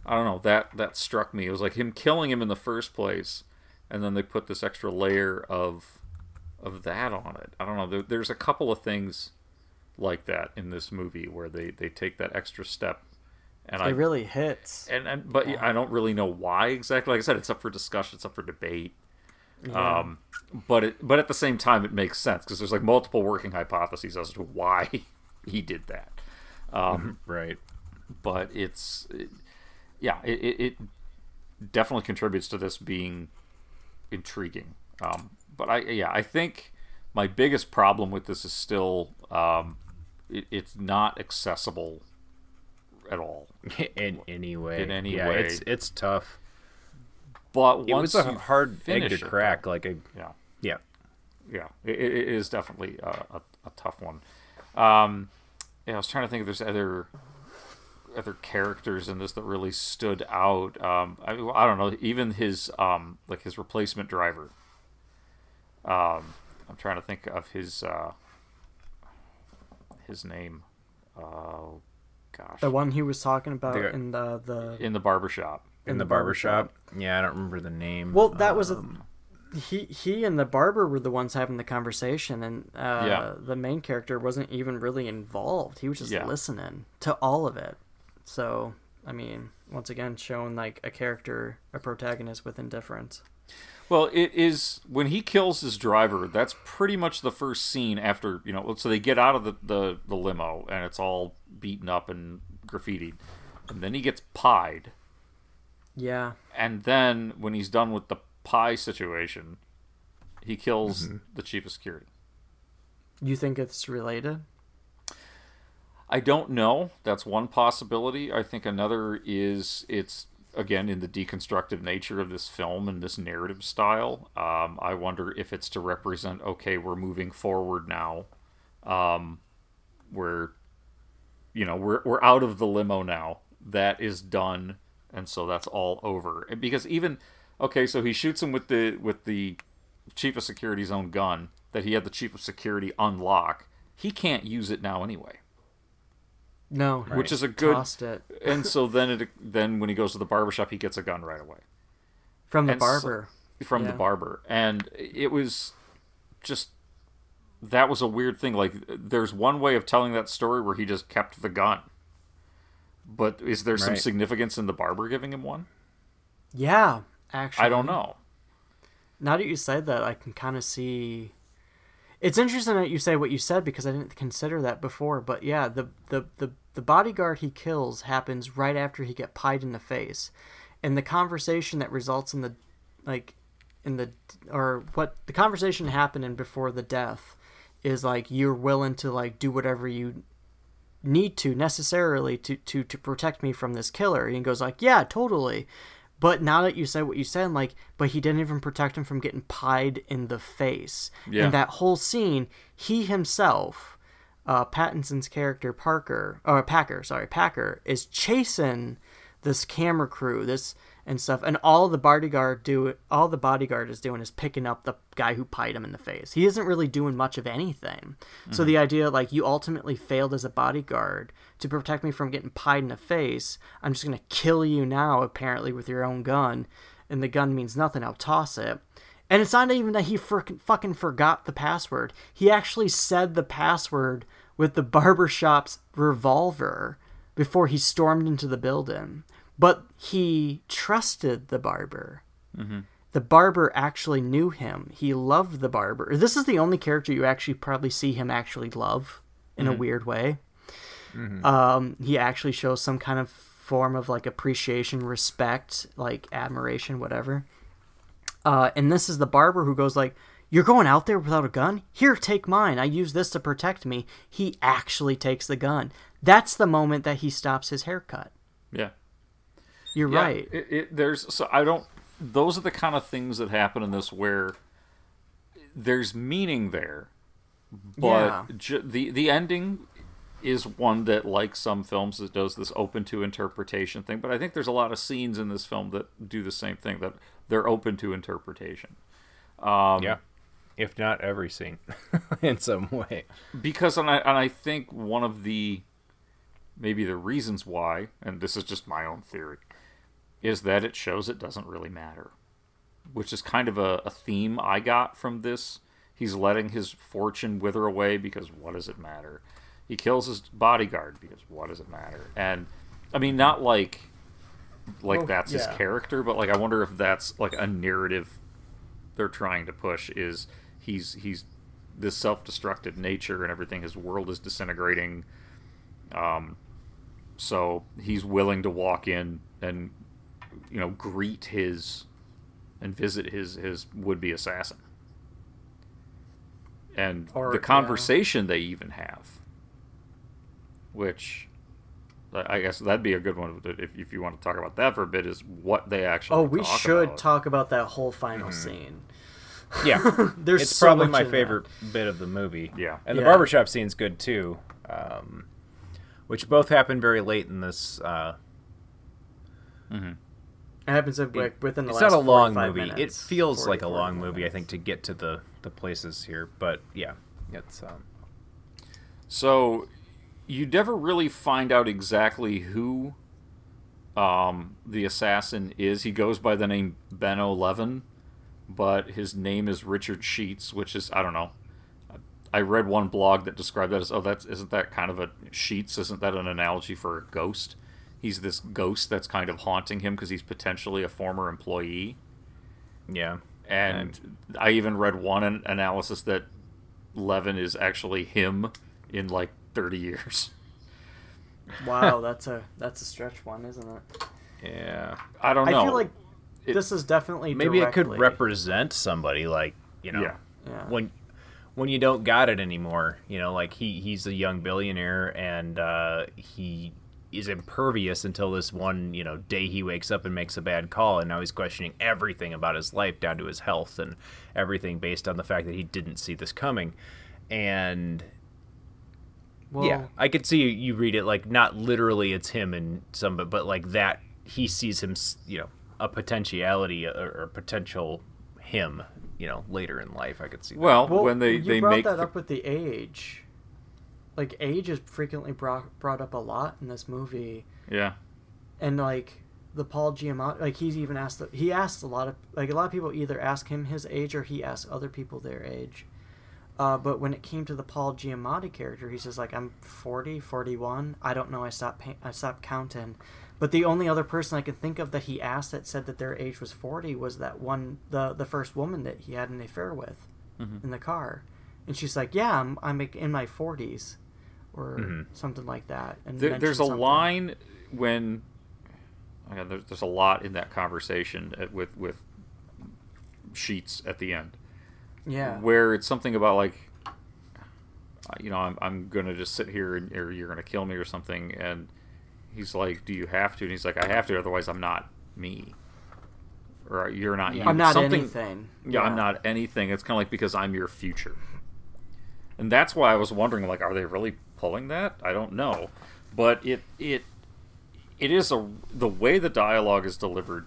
I don't know that that struck me. It was like him killing him in the first place, and then they put this extra layer of of that on it. I don't know. There, there's a couple of things like that in this movie where they they take that extra step, and it I really hits and, and but I don't really know why exactly. Like I said, it's up for discussion. It's up for debate. Yeah. Um, but it but at the same time, it makes sense because there's like multiple working hypotheses as to why he did that. Um, right. But it's it, yeah, it, it, it definitely contributes to this being intriguing. Um, but I yeah, I think my biggest problem with this is still um, it, it's not accessible at all in any way In any yeah, way. it's it's tough But it was once a you hard egg to crack though- like a yeah yeah yeah, it, it is definitely a, a, a tough one. Um, yeah, I was trying to think if there's other other characters in this that really stood out. Um, I, I don't know, even his um, like his replacement driver. Um, I'm trying to think of his uh, his name. Oh gosh, the one he was talking about The- in the the in the barbershop. In, the, barbershop. yeah i don't remember the name Well, that was a, Um, he he and the barber were the ones having the conversation, and uh, Yeah. the main character wasn't even really involved. He was just Yeah. listening to all of it. So, I mean, once again, showing like a character, a protagonist with indifference. Well, it is when he kills his driver. That's pretty much the first scene after you know. So they get out of the the, the limo and it's all beaten up and graffiti, and then he gets pied. Yeah. And then when he's done with the pie situation, he kills Mm-hmm. the chief of security. You think it's related? I don't know. That's one possibility. I think another is it's again in the deconstructive nature of this film and this narrative style. Um, I wonder if it's to represent okay, we're moving forward now. Um, we're you know we're we're out of the limo now. That is done, and so that's all over. Because even okay, so he shoots him with the with the chief of security's own gun that he had the chief of security unlock. He can't use it now anyway No. which is a good Tossed it. and so then it then when he goes to the barbershop he gets a gun right away From the And so- barber. from the barber and it was just that was a weird thing like there's one way of telling that story where he just kept the gun but is there some Right. significance in the barber giving him one Yeah, actually. i don't know Now that you said that, I can kind of see. It's interesting that you say what you said because I didn't consider that before. But yeah, the the the, the bodyguard he kills happens right after he get pied in the face, and the conversation that results in the, like, in the or what the conversation happening before the death, is like you're willing to like do whatever you need to necessarily to to to protect me from this killer. And he goes like, yeah, totally. But now that you said what you said, like, but he didn't even protect him from getting pied in the face. Yeah. In that whole scene, he himself, uh, Pattinson's character Parker, or Packer, sorry, Packer, is chasing this camera crew, this and stuff, and all the bodyguard do, all the bodyguard is doing is picking up the guy who pied him in the face. He isn't really doing much of anything. So Mhm. the idea, like, you ultimately failed as a bodyguard to protect me from getting pied in the face. I'm just gonna kill you now, apparently, with your own gun, and the gun means nothing. I'll toss it. And it's not even that he fucking forgot the password. He actually said the password with the barbershop's revolver before he stormed into the building. But he trusted the barber. Mhm. The barber actually knew him. He loved the barber. This is the only character you actually probably see him actually love in a Mhm. weird way. Mhm. Um, he actually shows some kind of form of like appreciation, respect, like admiration, whatever. Uh, and this is the barber who goes like, "You're going out there without a gun? Here, take mine. I use this to protect me." He actually takes the gun. That's the moment that he stops his haircut. yeah You're Yeah, right. It, it, there's so I don't. Those are the kind of things that happen in this where there's meaning there, but Yeah. ju- the the ending is one that, like some films, that does this open to interpretation thing. But I think there's a lot of scenes in this film that do the same thing that they're open to interpretation. Um, yeah, if not every scene, in some way. because and I and I think one of the maybe the reasons why, and this is just my own theory, is that it shows it doesn't really matter, which is kind of a, a theme I got from this. He's letting his fortune wither away because what does it matter? He kills his bodyguard because what does it matter? And I mean, not like like that's his character, but like I wonder if that's like a narrative they're trying to push is he's he's this self-destructive nature and everything his world is disintegrating um so he's willing to walk in and you know greet his and visit his his would-be assassin and Or- the yeah. conversation they even have which I I guess that'd be a good one if, if you want to talk about that for a bit. Is what they actually Oh, we talk should about. talk about that whole final scene. Yeah, There's it's so probably much my in that. favorite bit of the movie. Yeah. and the Yeah. barbershop scene's good too, um, which both happen very late in this. Uh, Mm-hmm. It happens in, like, within the it's last not a long movie. minutes, it feels 40, like a long 45 movie. I think to get to the the places here, but yeah, it's. Um, So you never really find out exactly who um, the assassin is. He goes by the name Ben Levin, but his name is Richard Sheets, which is I don't know. I read one blog that described that as oh that's isn't that kind of a Sheets isn't that an analogy for a ghost? He's this ghost that's kind of haunting him because he's potentially a former employee. yeah, And I even read one an- analysis that Levin is actually him in like 30 years. Wow, that's a that's a stretch one, isn't it? Yeah, I don't know. I feel like this is definitely maybe it could represent somebody like you know Yeah. Yeah. when when you don't got it anymore you know like he he's a young billionaire and uh, he is impervious until this one you know day he wakes up and makes a bad call and now he's questioning everything about his life down to his health and everything based on the fact that he didn't see this coming and yeah i could see you, you read it like not literally it's him and some but, but like that he sees him you know a potentiality uh, or, or potential him you know later in life i could see that. Well, Well, when they you they brought make that the- up with the age. Like age is frequently brought brought up a lot in this movie, yeah, and like the Paul Giamatti, like he's even asked the, he asked a lot of like a lot of people either ask him his age or he asks other people their age. Uh, but when it came to the Paul Giamatti character, he says like I'm 40, 41. I don't know. I stopped pay- I stopped counting. But the only other person I can think of that he asked that said that their age was 40 was that one the the first woman that he had an affair with Mhm. in the car. And she's like, "Yeah, I'm I'm in my 40s." Or Mhm. something like that. And There, there's a something. line when okay, there's, there's a lot in that conversation at, with with sheets at the end. Yeah. Where it's something about like, uh, you know, I'm I'm gonna just sit here and or you're gonna kill me or something, and he's like, "Do you have to?" And he's like, "I have to, otherwise I'm not me." Or you're not Yeah. you. I'm not Something- anything. Yeah, I'm not anything. It's kind of like because I'm your future. And that's why I was wondering, like, are they really pulling that? I don't know, but it it it is a the way the dialogue is delivered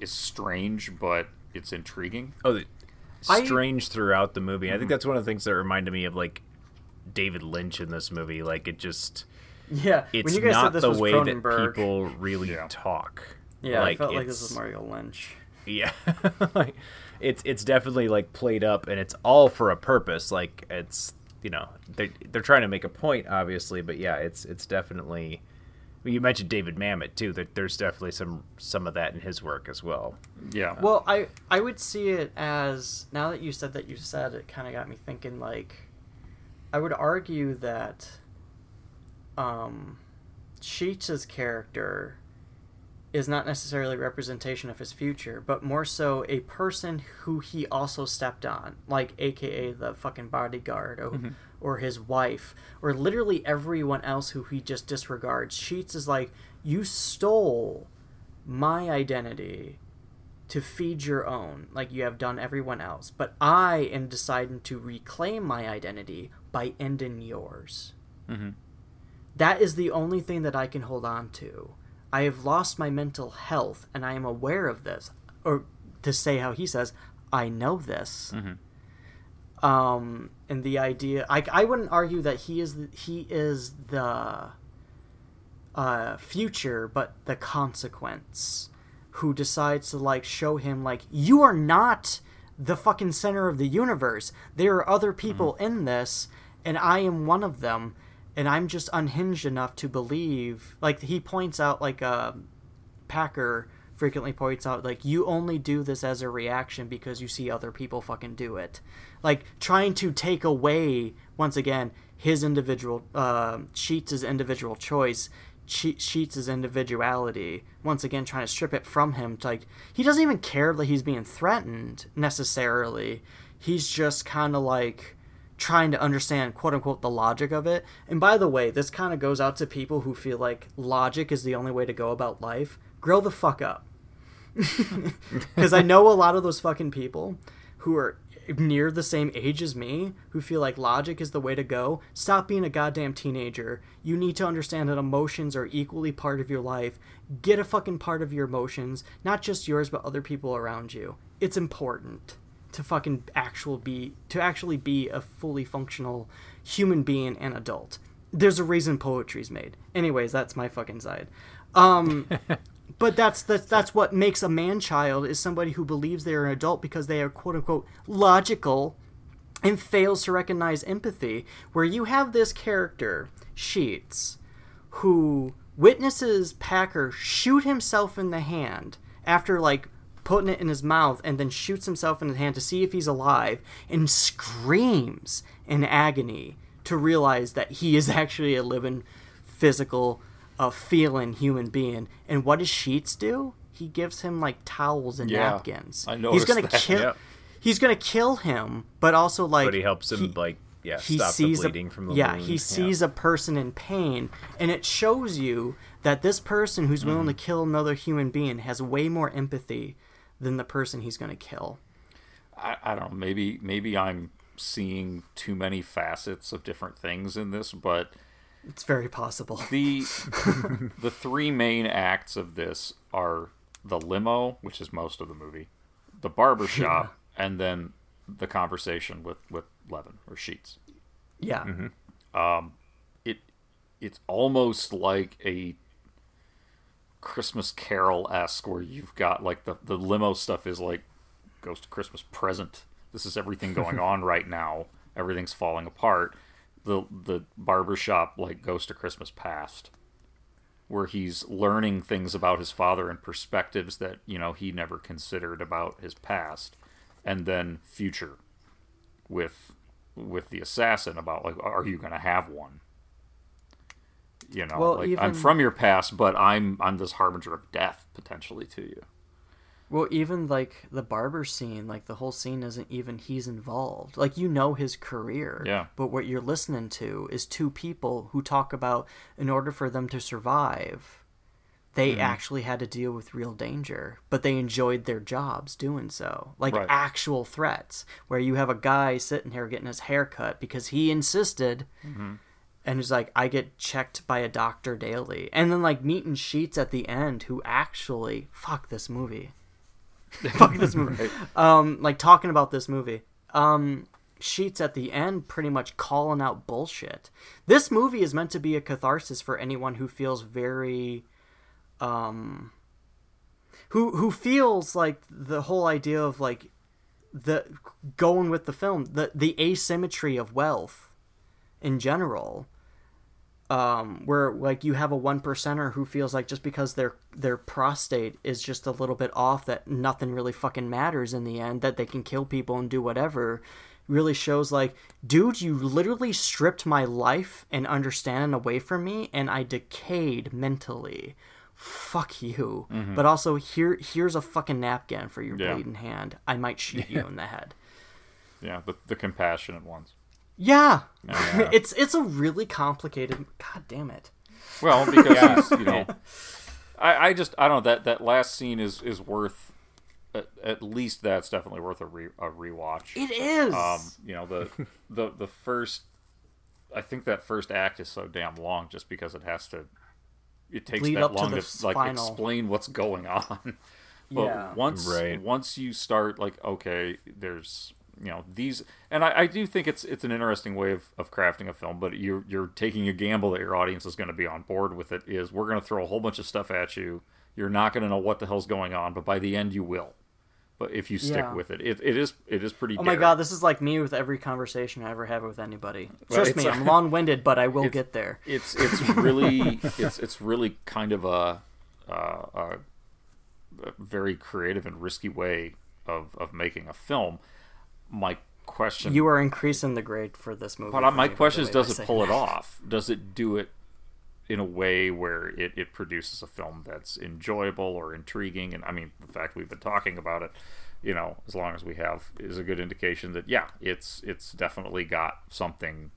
is strange, but it's intriguing. Oh, the, I- strange throughout the movie. I Mhm. think that's one of the things that reminded me of like David Lynch in this movie. Like it just Yeah, when it's you guys said not this the was way Cronenberg- that people really talk. Yeah, I felt like this was Mario Lynch. Yeah, like, it's it's definitely like played up, and it's all for a purpose. Like it's you know they they're trying to make a point, obviously, but yeah, it's it's definitely. well, You mentioned David Mamet too. That there's definitely some some of that in his work as well. Yeah. Well, I I would see it as now that you said that you said it kind of got me thinking like I would argue that um Sheets' character is not necessarily representation of his future, but more so a person who he also stepped on, like aka the fucking bodyguard or, Mhm. or his wife, or literally everyone else who he just disregards. Sheets is like, you stole my identity to feed your own, like you have done everyone else, but I am deciding to reclaim my identity by ending yours. Mm-hmm. That is the only thing that I can hold on to. I have lost my mental health, and I am aware of this. Or to say how he says, I know this. Mm-hmm. Um, and the idea, I, I wouldn't argue that he is he is the uh, future, but the consequence. Who decides to like show him like you are not the fucking center of the universe. There are other people in this, and I am one of them and I'm just unhinged enough to believe. Like he points out, like uh, Packer frequently points out, like you only do this as a reaction because you see other people fucking do it. Like trying to take away once again his individual uh, Sheets' individual choice. She- Sheets' individuality once again trying to strip it from him to like he doesn't even care that he's being threatened necessarily he's just kind of like trying to understand quote unquote the logic of it. And by the way, this kind of goes out to people who feel like logic is the only way to go about life. Grow the fuck up. Because I know a lot of those fucking people who are near the same age as me who feel like logic is the way to go. Stop being a goddamn teenager. You need to understand that emotions are equally part of your life. Get a fucking part of your emotions, not just yours, but other people around you. It's important to fucking actual be to actually be a fully functional human being and adult. There's a reason poetry's made. Anyways, that's my fucking side. Um but that's the, that's what makes a man child is somebody who believes they are an adult because they are quote unquote logical and fails to recognize empathy where you have this character sheets who witnesses packer shoot himself in the hand after like putting it in his mouth and then shoots himself in the hand to see if he's alive and screams in agony to realize that he is actually a living physical a feeling human being. And what does Sheets do? He gives him like towels and Yeah, napkins. I know He's gonna that. kill. Yeah. He's gonna kill him, but also like but he helps him like yeah he stop the sees bleeding a, from the yeah wound. he sees a person in pain and it shows you that this person who's willing to Mm-hmm. kill another human being has way more empathy than the person he's going to kill I, I don't know. Maybe maybe I'm seeing too many facets of different things in this, but it's very possible. The the three main acts of this are the limo, which is most of the movie, the barber shop, and then the conversation with with Levin or Sheets. Yeah. Mm-hmm. Um, it it's almost like a Christmas Carol esque, where you've got like the the limo stuff is like goes to Christmas present. This is everything going on right now. Everything's falling apart. The the barbershop like goes to Christmas past, where he's learning things about his father and perspectives that you know he never considered about his past, and then future with with the assassin about like are you going to have one you know Well, like i'm from your past but i'm i'm this harbinger of death potentially to you well even like the barber scene like the whole scene isn't even he's involved like you know his career Yeah. but what you're listening to is two people who talk about in order for them to survive they Mhm. actually had to deal with real danger but they enjoyed their jobs doing so like Right. actual threats where you have a guy sitting here getting his hair cut because he insisted Mhm. And he's like i get checked by a doctor daily. And then like meeting sheets at the end who actually fuck this movie. Fuck this movie. Um like talking about this movie. Um sheets at the end pretty much calling out bullshit. This movie is meant to be a catharsis for anyone who feels very um who who feels like the whole idea of like the going with the film the the asymmetry of wealth in general um where like you have a one percenter who feels like just because their their prostate is just a little bit off that nothing really fucking matters in the end that they can kill people and do whatever really shows like dude you literally stripped my life and understanding away from me and i decayed mentally. Fuck you. Mhm. but also here here's a fucking napkin for your Yeah. bleeding hand. I might shoot you in the head. Yeah the, the compassionate ones yeah Yeah. it's it's a really complicated god damn it well because Yeah. he's, you know I, I just i don't know that that last scene is is worth at, at least that's definitely worth a, re, a rewatch It is. um you know the the the first i think that first act is so damn long just because it has to it takes Lead that up to long to, like explain what's going on but Yeah. once Right. once you start like okay there's you know these and I, I do think it's it's an interesting way of, of crafting a film but you're you're taking a gamble that your audience is going to be on board with it is we're going to throw a whole bunch of stuff at you. You're not going to know what the hell's going on but by the end you will. But if you stick Yeah. with it, it it is it is pretty oh my god this is like me with every conversation i ever have with anybody. Well, trust me i'm long-winded but i will get there. It's it's really it's it's really kind of a, uh, a, a very creative and risky way of of making a film. My question you are increasing the grade for this movie But my question is, does it pull it off? Does it do it in a way where it, it produces a film that's enjoyable or intriguing? And I mean, the fact we've been talking about it, you know, as long as we have, is a good indication that yeah, it's it's definitely got something.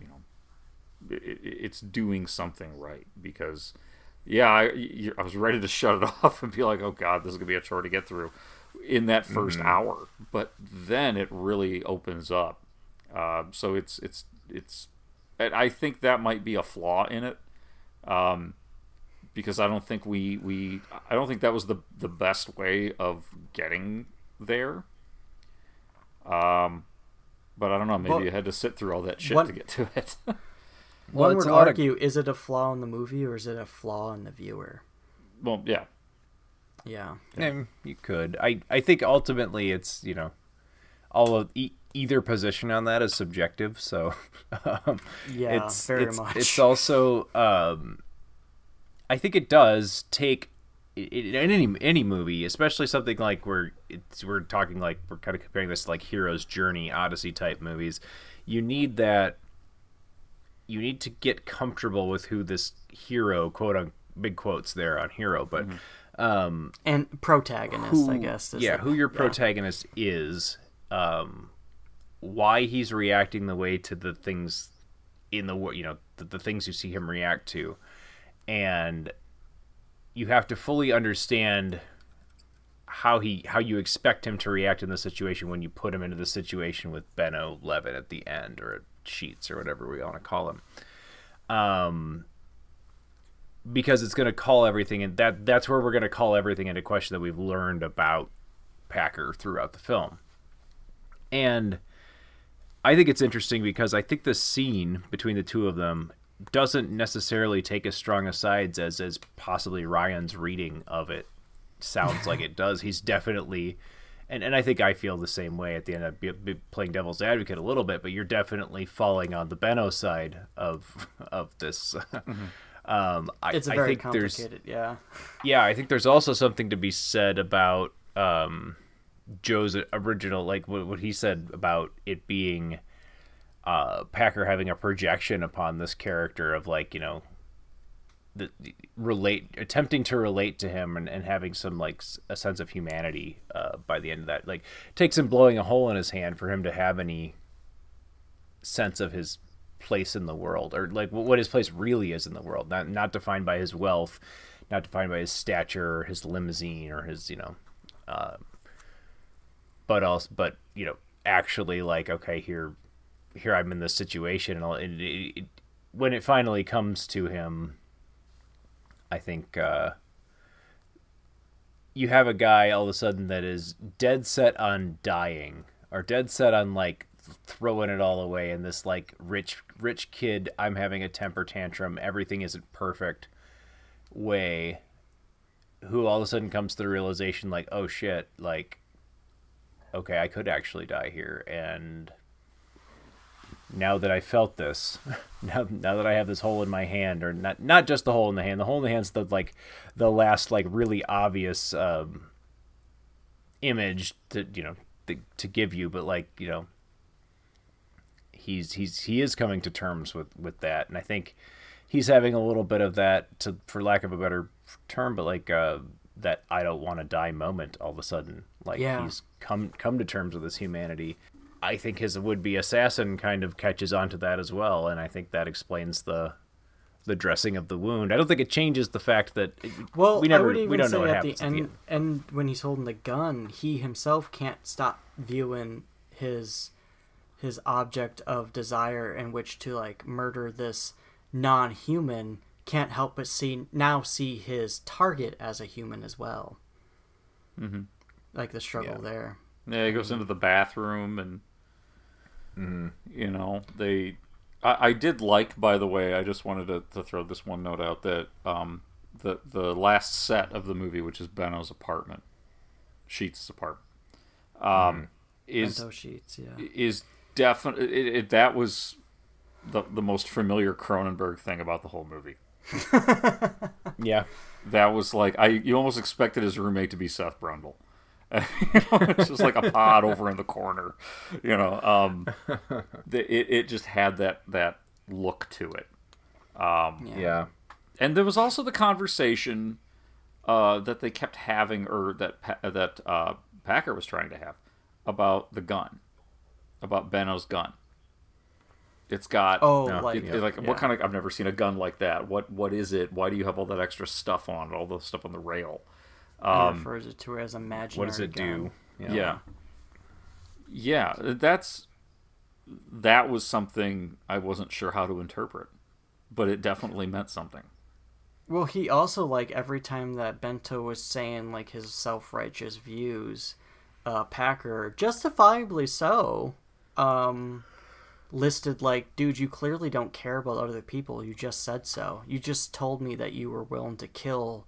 You know, it, it- it's doing something right because. Yeah, I, I was ready to shut it off and be like, "Oh God, this is gonna be a chore to get through." In that 1st Mhm. hour, but then it really opens up. Uh, so it's it's it's. I think that might be a flaw in it, um, because I don't think we we I don't think that was the the best way of getting there. Um, but I don't know. Maybe Well, you had to sit through all that shit what- to get to it. Well, one would a lot of- argue is it a flaw in the movie or is it a flaw in the viewer well, yeah. Yeah Um, you could. I I think ultimately it's you know, all of e- either position on that is subjective. So, um, Yeah, it's, very it's, much. It's also um, I think it does take i- i- in any any movie, especially something like where it's we're talking like we're kind of comparing this to like hero's journey, Odyssey type movies. You need that you need to get comfortable with who this hero quote on big quotes there on hero, but um, and protagonist, who- I guess. is yeah, the- who your yeah. protagonist is, um, why he's reacting the way to the things in the you know the, the things you see him react to, and you have to fully understand how he how you expect him to react in the situation when you put him into the situation with Benno Levin at the end or Sheets or whatever we want to call him. Um, because it's going to call everything and that that's where we're going to call everything into question that we've learned about Packer throughout the film. And I think it's interesting because I think the scene between the two of them doesn't necessarily take as strong a sides as as possibly Ryan's reading of it sounds like it does. He's definitely and, and I think I feel the same way at the end of playing devil's advocate a little bit, but you're definitely falling on the Benno side of of this. Mm-hmm. Um, I, It's a I very think there's complicated, yeah. yeah, I think there's also something to be said about um, Joe's original, like what, what he said about it being uh, Packer having a projection upon this character of like you know the, the- relate attempting to relate to him and, and having some like a sense of humanity uh, by the end of that like it takes him blowing a hole in his hand for him to have any sense of his place in the world or like what his place really is in the world not not defined by his wealth not defined by his stature or his limousine or his you know uh, but also but you know actually like okay here here i'm in this situation and, and it, it, when it finally comes to him i think uh you have a guy all of a sudden that is dead set on dying or dead set on like throwing it all away in this like rich rich kid i'm having a temper tantrum everything isn't perfect way who all of a sudden comes to the realization like oh shit like okay i could actually die here. And now that i felt this now, now that i have this hole in my hand or not not just the hole in the hand the hole in the hand's the like the last like really obvious um image to you know to, to give you but like you know he's he's he is coming to terms with with that. And i think he's having a little bit of that to for lack of a better term but like uh that i don't want to die moment all of a sudden. Like Yeah. he's come come to terms with his humanity. I think his would-be assassin kind of catches on to that as well and i think that explains the the dressing of the wound. I don't think it changes the fact that Well, we never would we don't know what at happens the at the end and when he's holding the gun, he himself can't stop viewing his his object of desire in which to like murder this non-human. Can't help but see now see his target as a human as well. Mhm. Like the struggle there. Yeah, he goes into the bathroom and Mm-hmm. you know they. I, I did like, by the way. I just wanted to, to throw this one note out that um, the the last set of the movie, which is Benno's apartment, Sheets' apartment, um, is Benno Sheets, yeah. is definitely it, it, that was the the most familiar Cronenberg thing about the whole movie. yeah, that was like I you almost expected his roommate to be Seth Brundle. you know, it's just like a pod over in the corner, you know. Um, the, it it just had that that look to it. Um, Yeah. and there was also the conversation uh, that they kept having, or that that uh, Packer was trying to have about the gun, about Benno's gun. It's got Oh, it- like- it- like yeah. what kind of? I've never seen a gun like that. What what is it? Why do you have all that extra stuff on it? All the stuff on the rail. He Um, refers it to as imaginary. what does it gun. do yeah. yeah. that's that was something I wasn't sure how to interpret, but it definitely meant something. Well, he also like every time that Benno was saying like his self-righteous views, uh, Packer, justifiably so, um, listed like, dude, you clearly don't care about other people. You just said so. You just told me that you were willing to kill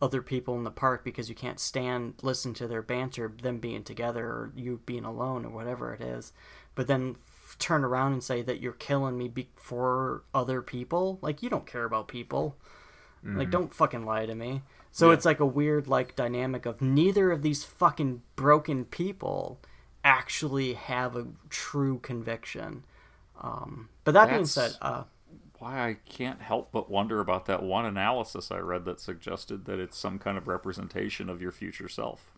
other people in the park because you can't stand listen to their banter, them being together or you being alone or whatever it is. But then f- turn around and say that you're killing me be- for other people. Like you don't care about people. Like, Mhm. don't fucking lie to me. So Yeah. it's like a weird like dynamic of neither of these fucking broken people actually have a true conviction. Um, but that being said, uh, why I can't help but wonder about that one analysis I read that suggested that it's some kind of representation of your future self.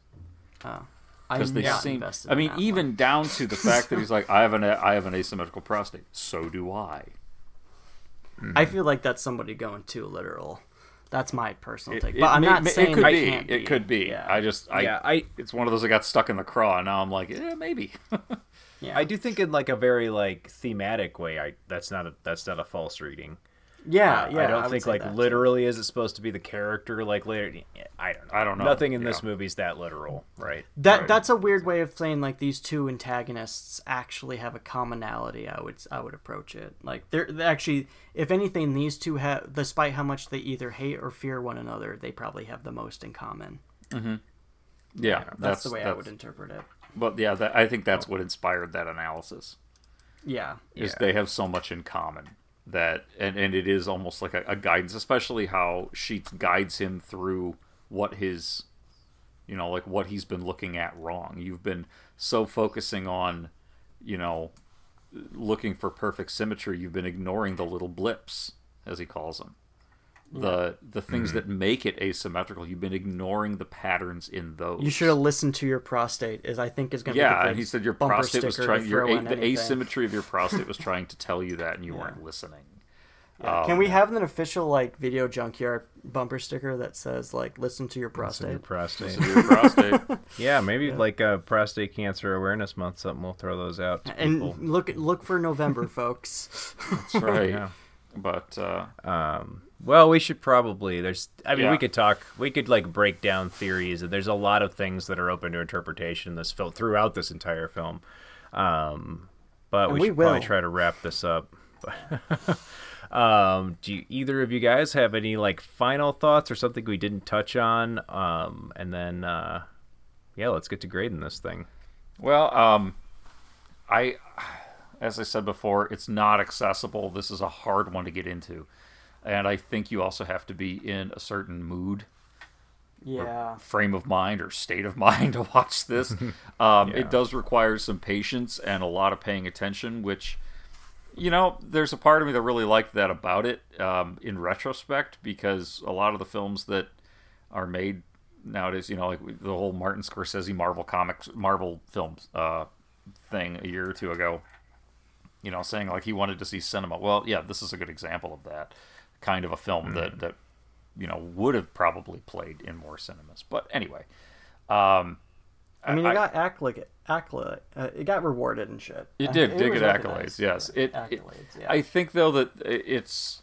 Oh. Because they seem. I mean, even down to the fact that he's like, I have an I have an asymmetrical prostate. So do I. I feel like that's somebody going too literal. That's my personal It, take. it But I'm may- not may- saying it could it be. can't It could be. Yeah. I just. I, Yeah, I- It's one of those that got stuck in the craw, and now I'm like, eh, maybe. Yeah. I do think in like a very like thematic way. I that's not a that's not a false reading. Yeah, Uh, yeah, I I don't would think like that, too. literally is it supposed to be the character like later. I don't know. I don't know. Nothing in this Yeah. movie's that literal, right? That Right. that's a weird way of saying like these two antagonists actually have a commonality. I would I would approach it like they're, they actually, if anything, these two have, despite how much they either hate or fear one another, they probably have the most in common. hmm Yeah, that's, the way I would interpret it. But yeah, that, I think that's what inspired that analysis. Yeah. is Yeah. they have so much in common that and, and it is almost like a, a guidance especially how sheets guides him through what his you know like what he's been looking at wrong. You've been so focusing on you know looking for perfect symmetry you've been ignoring the little blips as he calls them the the things Mhm. that make it asymmetrical you've been ignoring the patterns in those You should have listened to your prostate. Is I think is going to yeah, be the and he said your bumper prostate was trying. Your a, the anything. asymmetry of your prostate was trying to tell you that, and you weren't listening. Yeah. Can Um, we have an official like video junkyard bumper sticker that says like "Listen to your prostate"? Your prostate. To your prostate. yeah, maybe like a prostate cancer awareness month. Something we'll throw those out. To and people. look look for November, folks. That's right. Yeah. But uh, um, well, we should probably. There's. I mean, Yeah. we could talk. We could like break down theories. And there's a lot of things that are open to interpretation in this film throughout this entire film. Um, but And we we should probably try to wrap this up. um, do you, either of you guys have any like final thoughts or something we didn't touch on? Um, and then, uh, yeah, let's get to grading this thing. Well, um, I, as I said before, it's not accessible. This is a hard one to get into, and I think you also have to be in a certain mood, or Yeah. frame of mind, or state of mind to watch this. Um, Yeah. It does require some patience and a lot of paying attention, which. You know, there's a part of me that really liked that about it um, in retrospect because a lot of the films that are made nowadays, you know, like the whole Martin Scorsese Marvel comics, Marvel films uh, thing a year or two ago, you know, saying like he wanted to see cinema. Well, yeah, this is a good example of that kind of a film that that you know would have probably played in more cinemas. But anyway, um, I mean, it got accolade, accolade, uh, it got rewarded and shit. It Uh, did. did get accolades. Yes. It, it- accolades. yeah. I think though that it's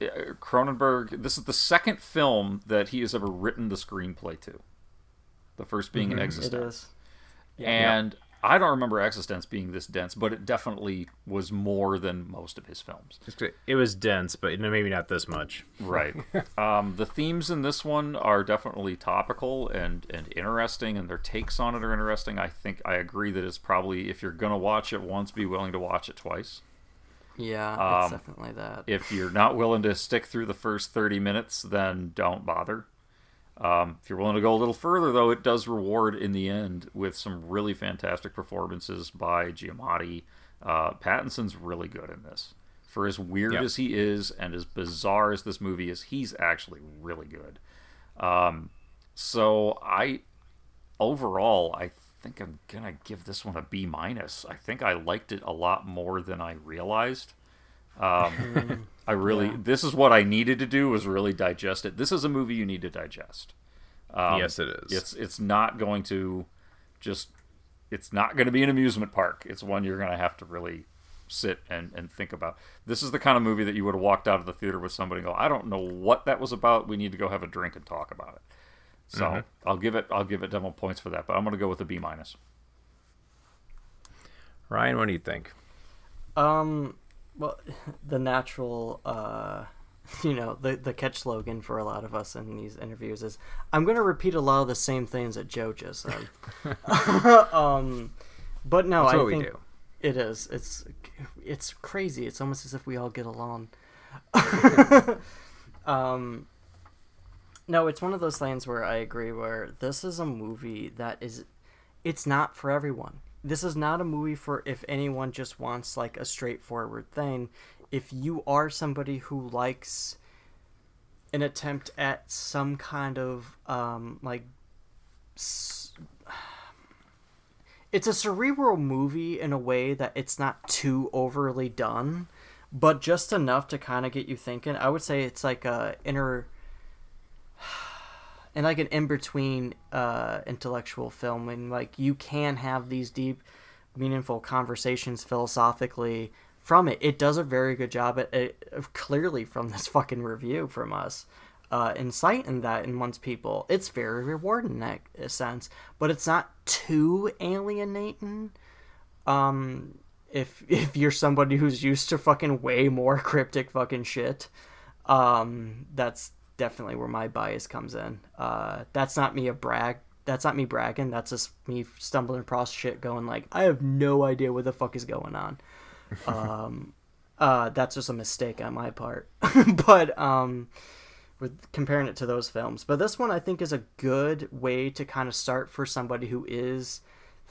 uh, Cronenberg. This is the second film that he has ever written the screenplay to. The first being Mhm. It eXistenZ. is. Yeah. And I don't remember eXistenZ being this dense, but it definitely was more than most of his films. It was dense, but maybe not this much. Right. um, the themes in this one are definitely topical and, and interesting, and their takes on it are interesting. I think I agree that it's probably, if you're going to watch it once, be willing to watch it twice. Yeah, it's Um, definitely that. If you're not willing to stick through the first 30 minutes, then don't bother. Um, if you're willing to go a little further, though, it does reward in the end with some really fantastic performances by Giamatti. Uh, Pattinson's really good in this. For as weird Yep. as he is and as bizarre as this movie is, he's actually really good. Um, so I, overall, I think I'm gonna give this one a B minus. I think I liked it a lot more than I realized. Um, I really, Yeah. this is what I needed to do was really digest it. This is a movie you need to digest. Um, Yes, it is. It's it's not going to just. It's not going to be an amusement park. It's one you're going to have to really sit and, and think about. This is the kind of movie that you would have walked out of the theater with somebody and go, I don't know what that was about. We need to go have a drink and talk about it. So Mhm. I'll give it I'll give it demo points for that, but I'm going to go with a B minus. Ryan, what do you think? Um, well, the natural, uh, you know, the the catch slogan for a lot of us in these interviews is, "I'm going to repeat a lot of the same things that Joe just said." um, but no, That's I what we think do. it is. It's it's crazy. It's almost as if we all get along. um, no, it's one of those things where I agree. Where this is a movie that is, it's not for everyone. This is not a movie for if anyone just wants like a straightforward thing. If you are somebody who likes an attempt at some kind of um, like s- it's a cerebral movie in a way that it's not too overly done, but just enough to kind of get you thinking. I would say it's like a inner and like an in between uh, intellectual film, and like you can have these deep, meaningful conversations philosophically from it. It does a very good job at clearly from this fucking review from us. Uh, inciting that in one's people, it's very rewarding in that sense, but it's not too alienating. Um, if if you're somebody who's used to fucking way more cryptic fucking shit, um, that's definitely where my bias comes in. Uh, that's not me a brag. That's not me bragging. That's just me stumbling across shit, going like, I have no idea what the fuck is going on. um, uh, that's just a mistake on my part. but um, with comparing it to those films, but this one I think is a good way to kind of start for somebody who is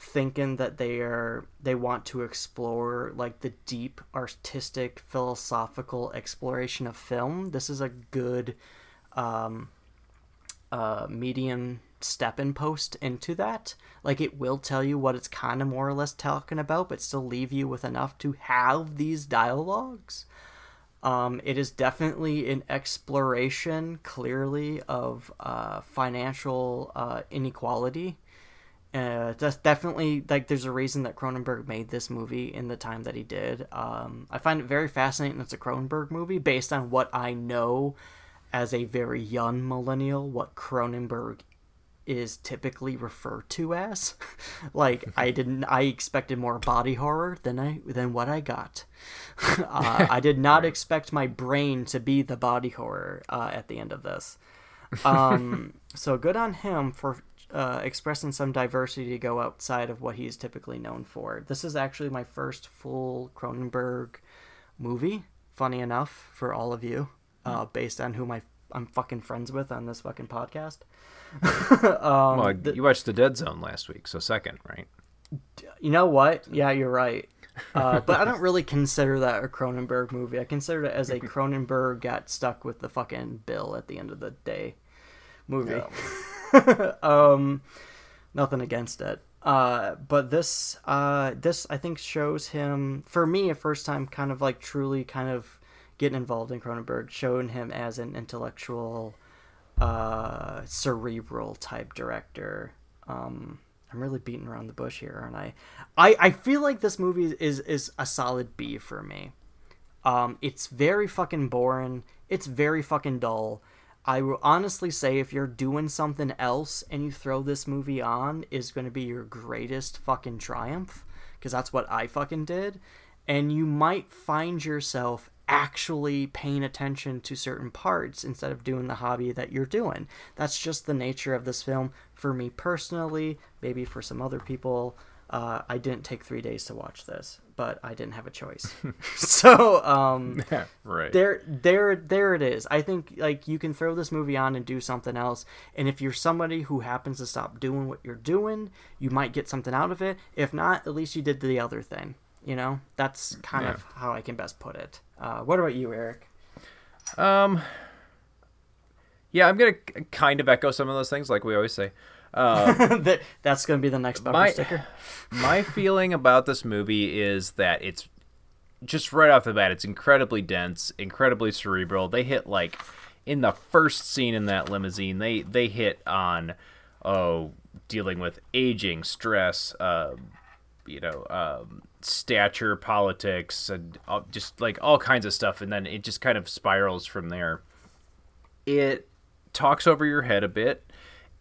thinking that they are they want to explore like the deep artistic philosophical exploration of film this is a good um, uh, medium stepping post into that. Like it will tell you what it's kind of more or less talking about, but still leave you with enough to have these dialogues. Um, it is definitely an exploration, clearly, of uh, financial uh, inequality. Uh, that's definitely like there's a reason that Cronenberg made this movie in the time that he did. Um, I find it very fascinating. It's a Cronenberg movie based on what I know as a very young millennial what Cronenberg is typically referred to as. like I didn't I expected more body horror than I than what I got. uh, I did not expect my brain to be the body horror uh, at the end of this. Um, so good on him for uh, expressing some diversity to go outside of what he's typically known for. This is actually my first full Cronenberg movie. Funny enough for all of you uh, based on whom I I'm fucking friends with on this fucking podcast. um, well, you watched The Dead Zone last week, so second, right? You know what? Yeah, you're right. Uh, but I don't really consider that a Cronenberg movie. I consider it as a Cronenberg got stuck with the fucking bill at the end of the day movie. Yeah. um, nothing against it. Uh, but this, uh, this I think shows him for me a first time, kind of like truly kind of getting involved in Cronenberg, showing him as an intellectual, uh, cerebral type director. Um, I'm really beating around the bush here, aren't I? I, I feel like this movie is is a solid B for me. Um, it's very fucking boring. It's very fucking dull. I will honestly say if you're doing something else and you throw this movie on is going to be your greatest fucking triumph because that's what I fucking did and you might find yourself actually paying attention to certain parts instead of doing the hobby that you're doing. That's just the nature of this film for me personally, maybe for some other people. Uh, I didn't take three days to watch this, but I didn't have a choice. so um, yeah, right there, there, there it is. I think like you can throw this movie on and do something else, and if you're somebody who happens to stop doing what you're doing, you might get something out of it. If not, at least you did the other thing. You know, that's kind yeah. of how I can best put it. Uh, what about you, Eric? Um, yeah, I'm gonna kind of echo some of those things, like we always say. Um, that, that's gonna be the next bumper my, sticker. my feeling about this movie is that it's just right off the bat, it's incredibly dense, incredibly cerebral. They hit like in the first scene in that limousine, they they hit on oh dealing with aging, stress, uh, you know, um, stature, politics, and uh, just like all kinds of stuff, and then it just kind of spirals from there. It talks over your head a bit.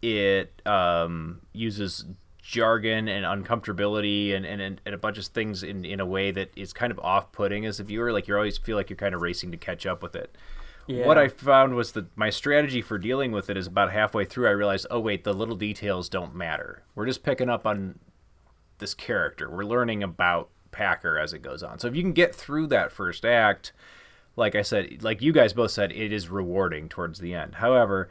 It um, uses jargon and uncomfortability and, and, and a bunch of things in, in a way that is kind of off putting as a viewer. Like you always feel like you're kind of racing to catch up with it. Yeah. What I found was that my strategy for dealing with it is about halfway through, I realized, oh, wait, the little details don't matter. We're just picking up on this character. We're learning about Packer as it goes on. So if you can get through that first act, like I said, like you guys both said, it is rewarding towards the end. However,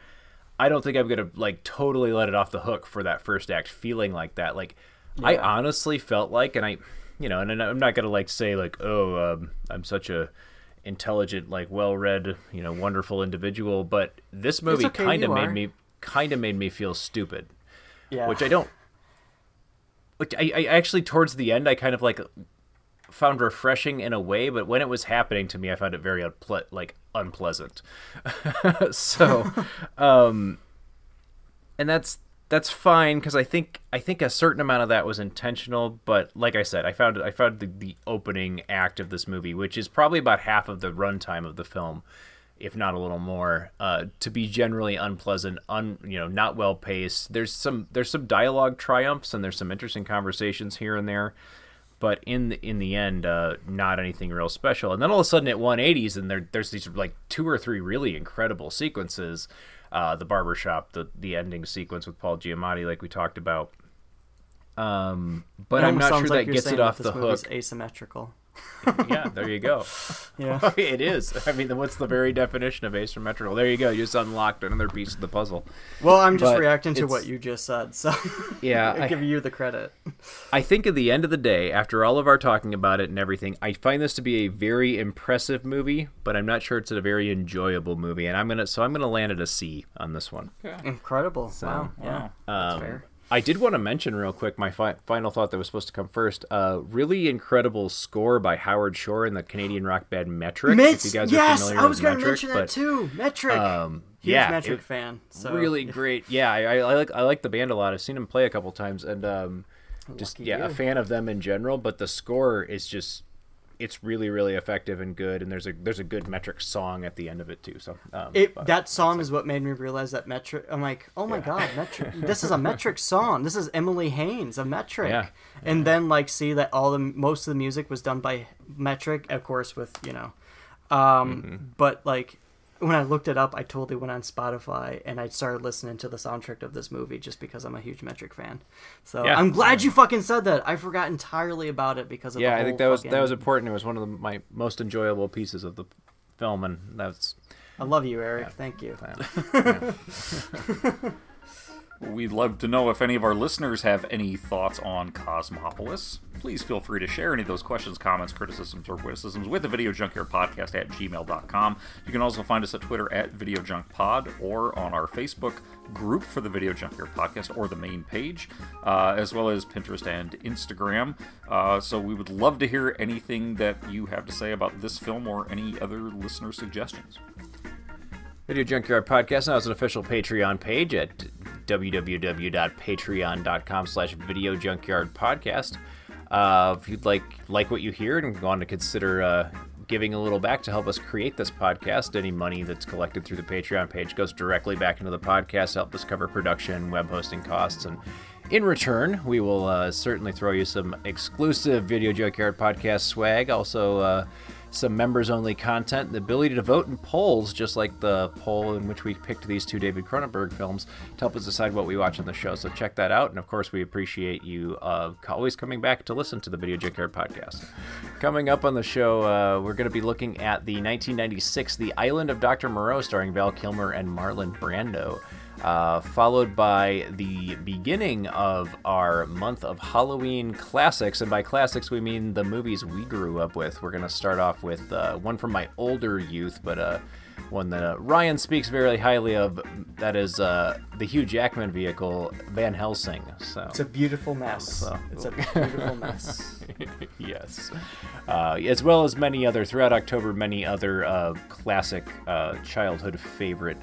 I don't think I'm gonna like totally let it off the hook for that first act feeling like that. Like I honestly felt like, and I, you know, and I'm not gonna like say like, oh, um, I'm such a intelligent, like well-read, you know, wonderful individual, but this movie okay, kind of made are. me kind of made me feel stupid. Yeah. Which I don't. Like I, I actually towards the end I kind of like found refreshing in a way, but when it was happening to me, I found it very unple- like unpleasant. so, um, and that's that's fine because I think I think a certain amount of that was intentional. But like I said, I found I found the, the opening act of this movie, which is probably about half of the runtime of the film, if not a little more, uh, to be generally unpleasant, un you know not well paced. There's some there's some dialogue triumphs and there's some interesting conversations here and there but in the, in the end, uh, not anything real special. And then all of a sudden, at 180s, and there, there's these like two or three really incredible sequences. Uh, the barbershop, the the ending sequence with Paul Giamatti, like we talked about. Um, but I'm not sure like that gets it off the hook. asymmetrical. Yeah, there you go. Yeah. it is. I mean, what's the very definition of asymmetrical? There you go. You just unlocked another piece of the puzzle. Well, I'm just But reacting to it's- what you just said, so Yeah, I I- give you the credit. I think at the end of the day, after all of our talking about it and everything, I find this to be a very impressive movie, but I'm not sure it's a very enjoyable movie, and I'm gonna so I'm gonna land at a C on this one. Incredible. So, wow. Yeah. That's Um, fair. I did want to mention real quick my fi- final thought that was supposed to come first. Uh, really incredible score by Howard Shore and the Canadian rock band Metric. Mitz, if you guys yes, are familiar I was gonna mention that but, too. Metric. Um, Huge yeah, Metric it- fan. So really great. Yeah, I, I, like I like the band a lot. I've seen them play a couple times, and um, just Lucky yeah, a fan of them in general. But the score is just it's really really effective and good. And there's a there's a good Metric song at the end of it too. So um, It, that song is what made me realize that metric. I'm like, oh my god, metric. This is a metric song. This is Emily Haines, a metric. Yeah. And then like see that all the most of the music was done by metric, of course, with you know, um, Mm-hmm. but like when I looked it up, I totally went on Spotify and I started listening to the soundtrack of this movie just because I'm a huge metric fan. So Yeah. I'm glad you fucking said that. I forgot entirely about it because of yeah, the I think that was fucking- that was important. It was one of the, my most enjoyable pieces of the film, and that's I love you, Eric. Thank you. We'd love to know if any of our listeners have any thoughts on Cosmopolis. Please feel free to share any of those questions, comments, criticisms, or witticisms with the Video Junkyard Podcast at gmail.com. You can also find us at Twitter at Video Junk Pod or on our Facebook group for the Video Junkyard Podcast or the main page, uh, as well as Pinterest and Instagram. Uh, so we would love to hear anything that you have to say about this film or any other listener suggestions. Video Junkyard Podcast now has an official Patreon page at www.patreon.com slash Video Junkyard Podcast. Uh, if you'd like like what you hear and want to consider uh, giving a little back to help us create this podcast, any money that's collected through the Patreon page goes directly back into the podcast, help us cover production, web hosting costs, and in return, we will uh, certainly throw you some exclusive Video Junkyard Podcast swag. Also, uh, some members only content, the ability to vote in polls, just like the poll in which we picked these two David Cronenberg films to help us decide what we watch on the show. So check that out. And of course, we appreciate you uh, always coming back to listen to the Video Junkyard podcast. Coming up on the show, uh, we're going to be looking at the 1996 The Island of Dr. Moreau, starring Val Kilmer and Marlon Brando. Uh, followed by the beginning of our month of Halloween classics. And by classics, we mean the movies we grew up with. We're going to start off with uh, one from my older youth, but uh, one that uh, Ryan speaks very highly of. That is uh, the Hugh Jackman vehicle, Van Helsing. So It's a beautiful mess. So- It's a beautiful mess. yes. Uh, as well as many other, throughout October, many other uh, classic uh, childhood favorite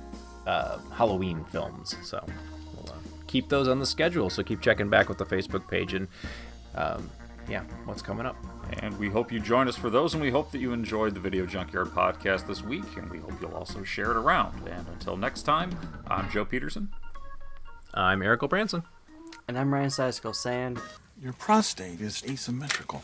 uh, Halloween films. So we'll uh, keep those on the schedule. So keep checking back with the Facebook page and, um, yeah, what's coming up. And we hope you join us for those, and we hope that you enjoyed the Video Junkyard podcast this week, and we hope you'll also share it around. And until next time, I'm Joe Peterson. I'm Eric Branson. And I'm Ryan Seisko saying, Your prostate is asymmetrical.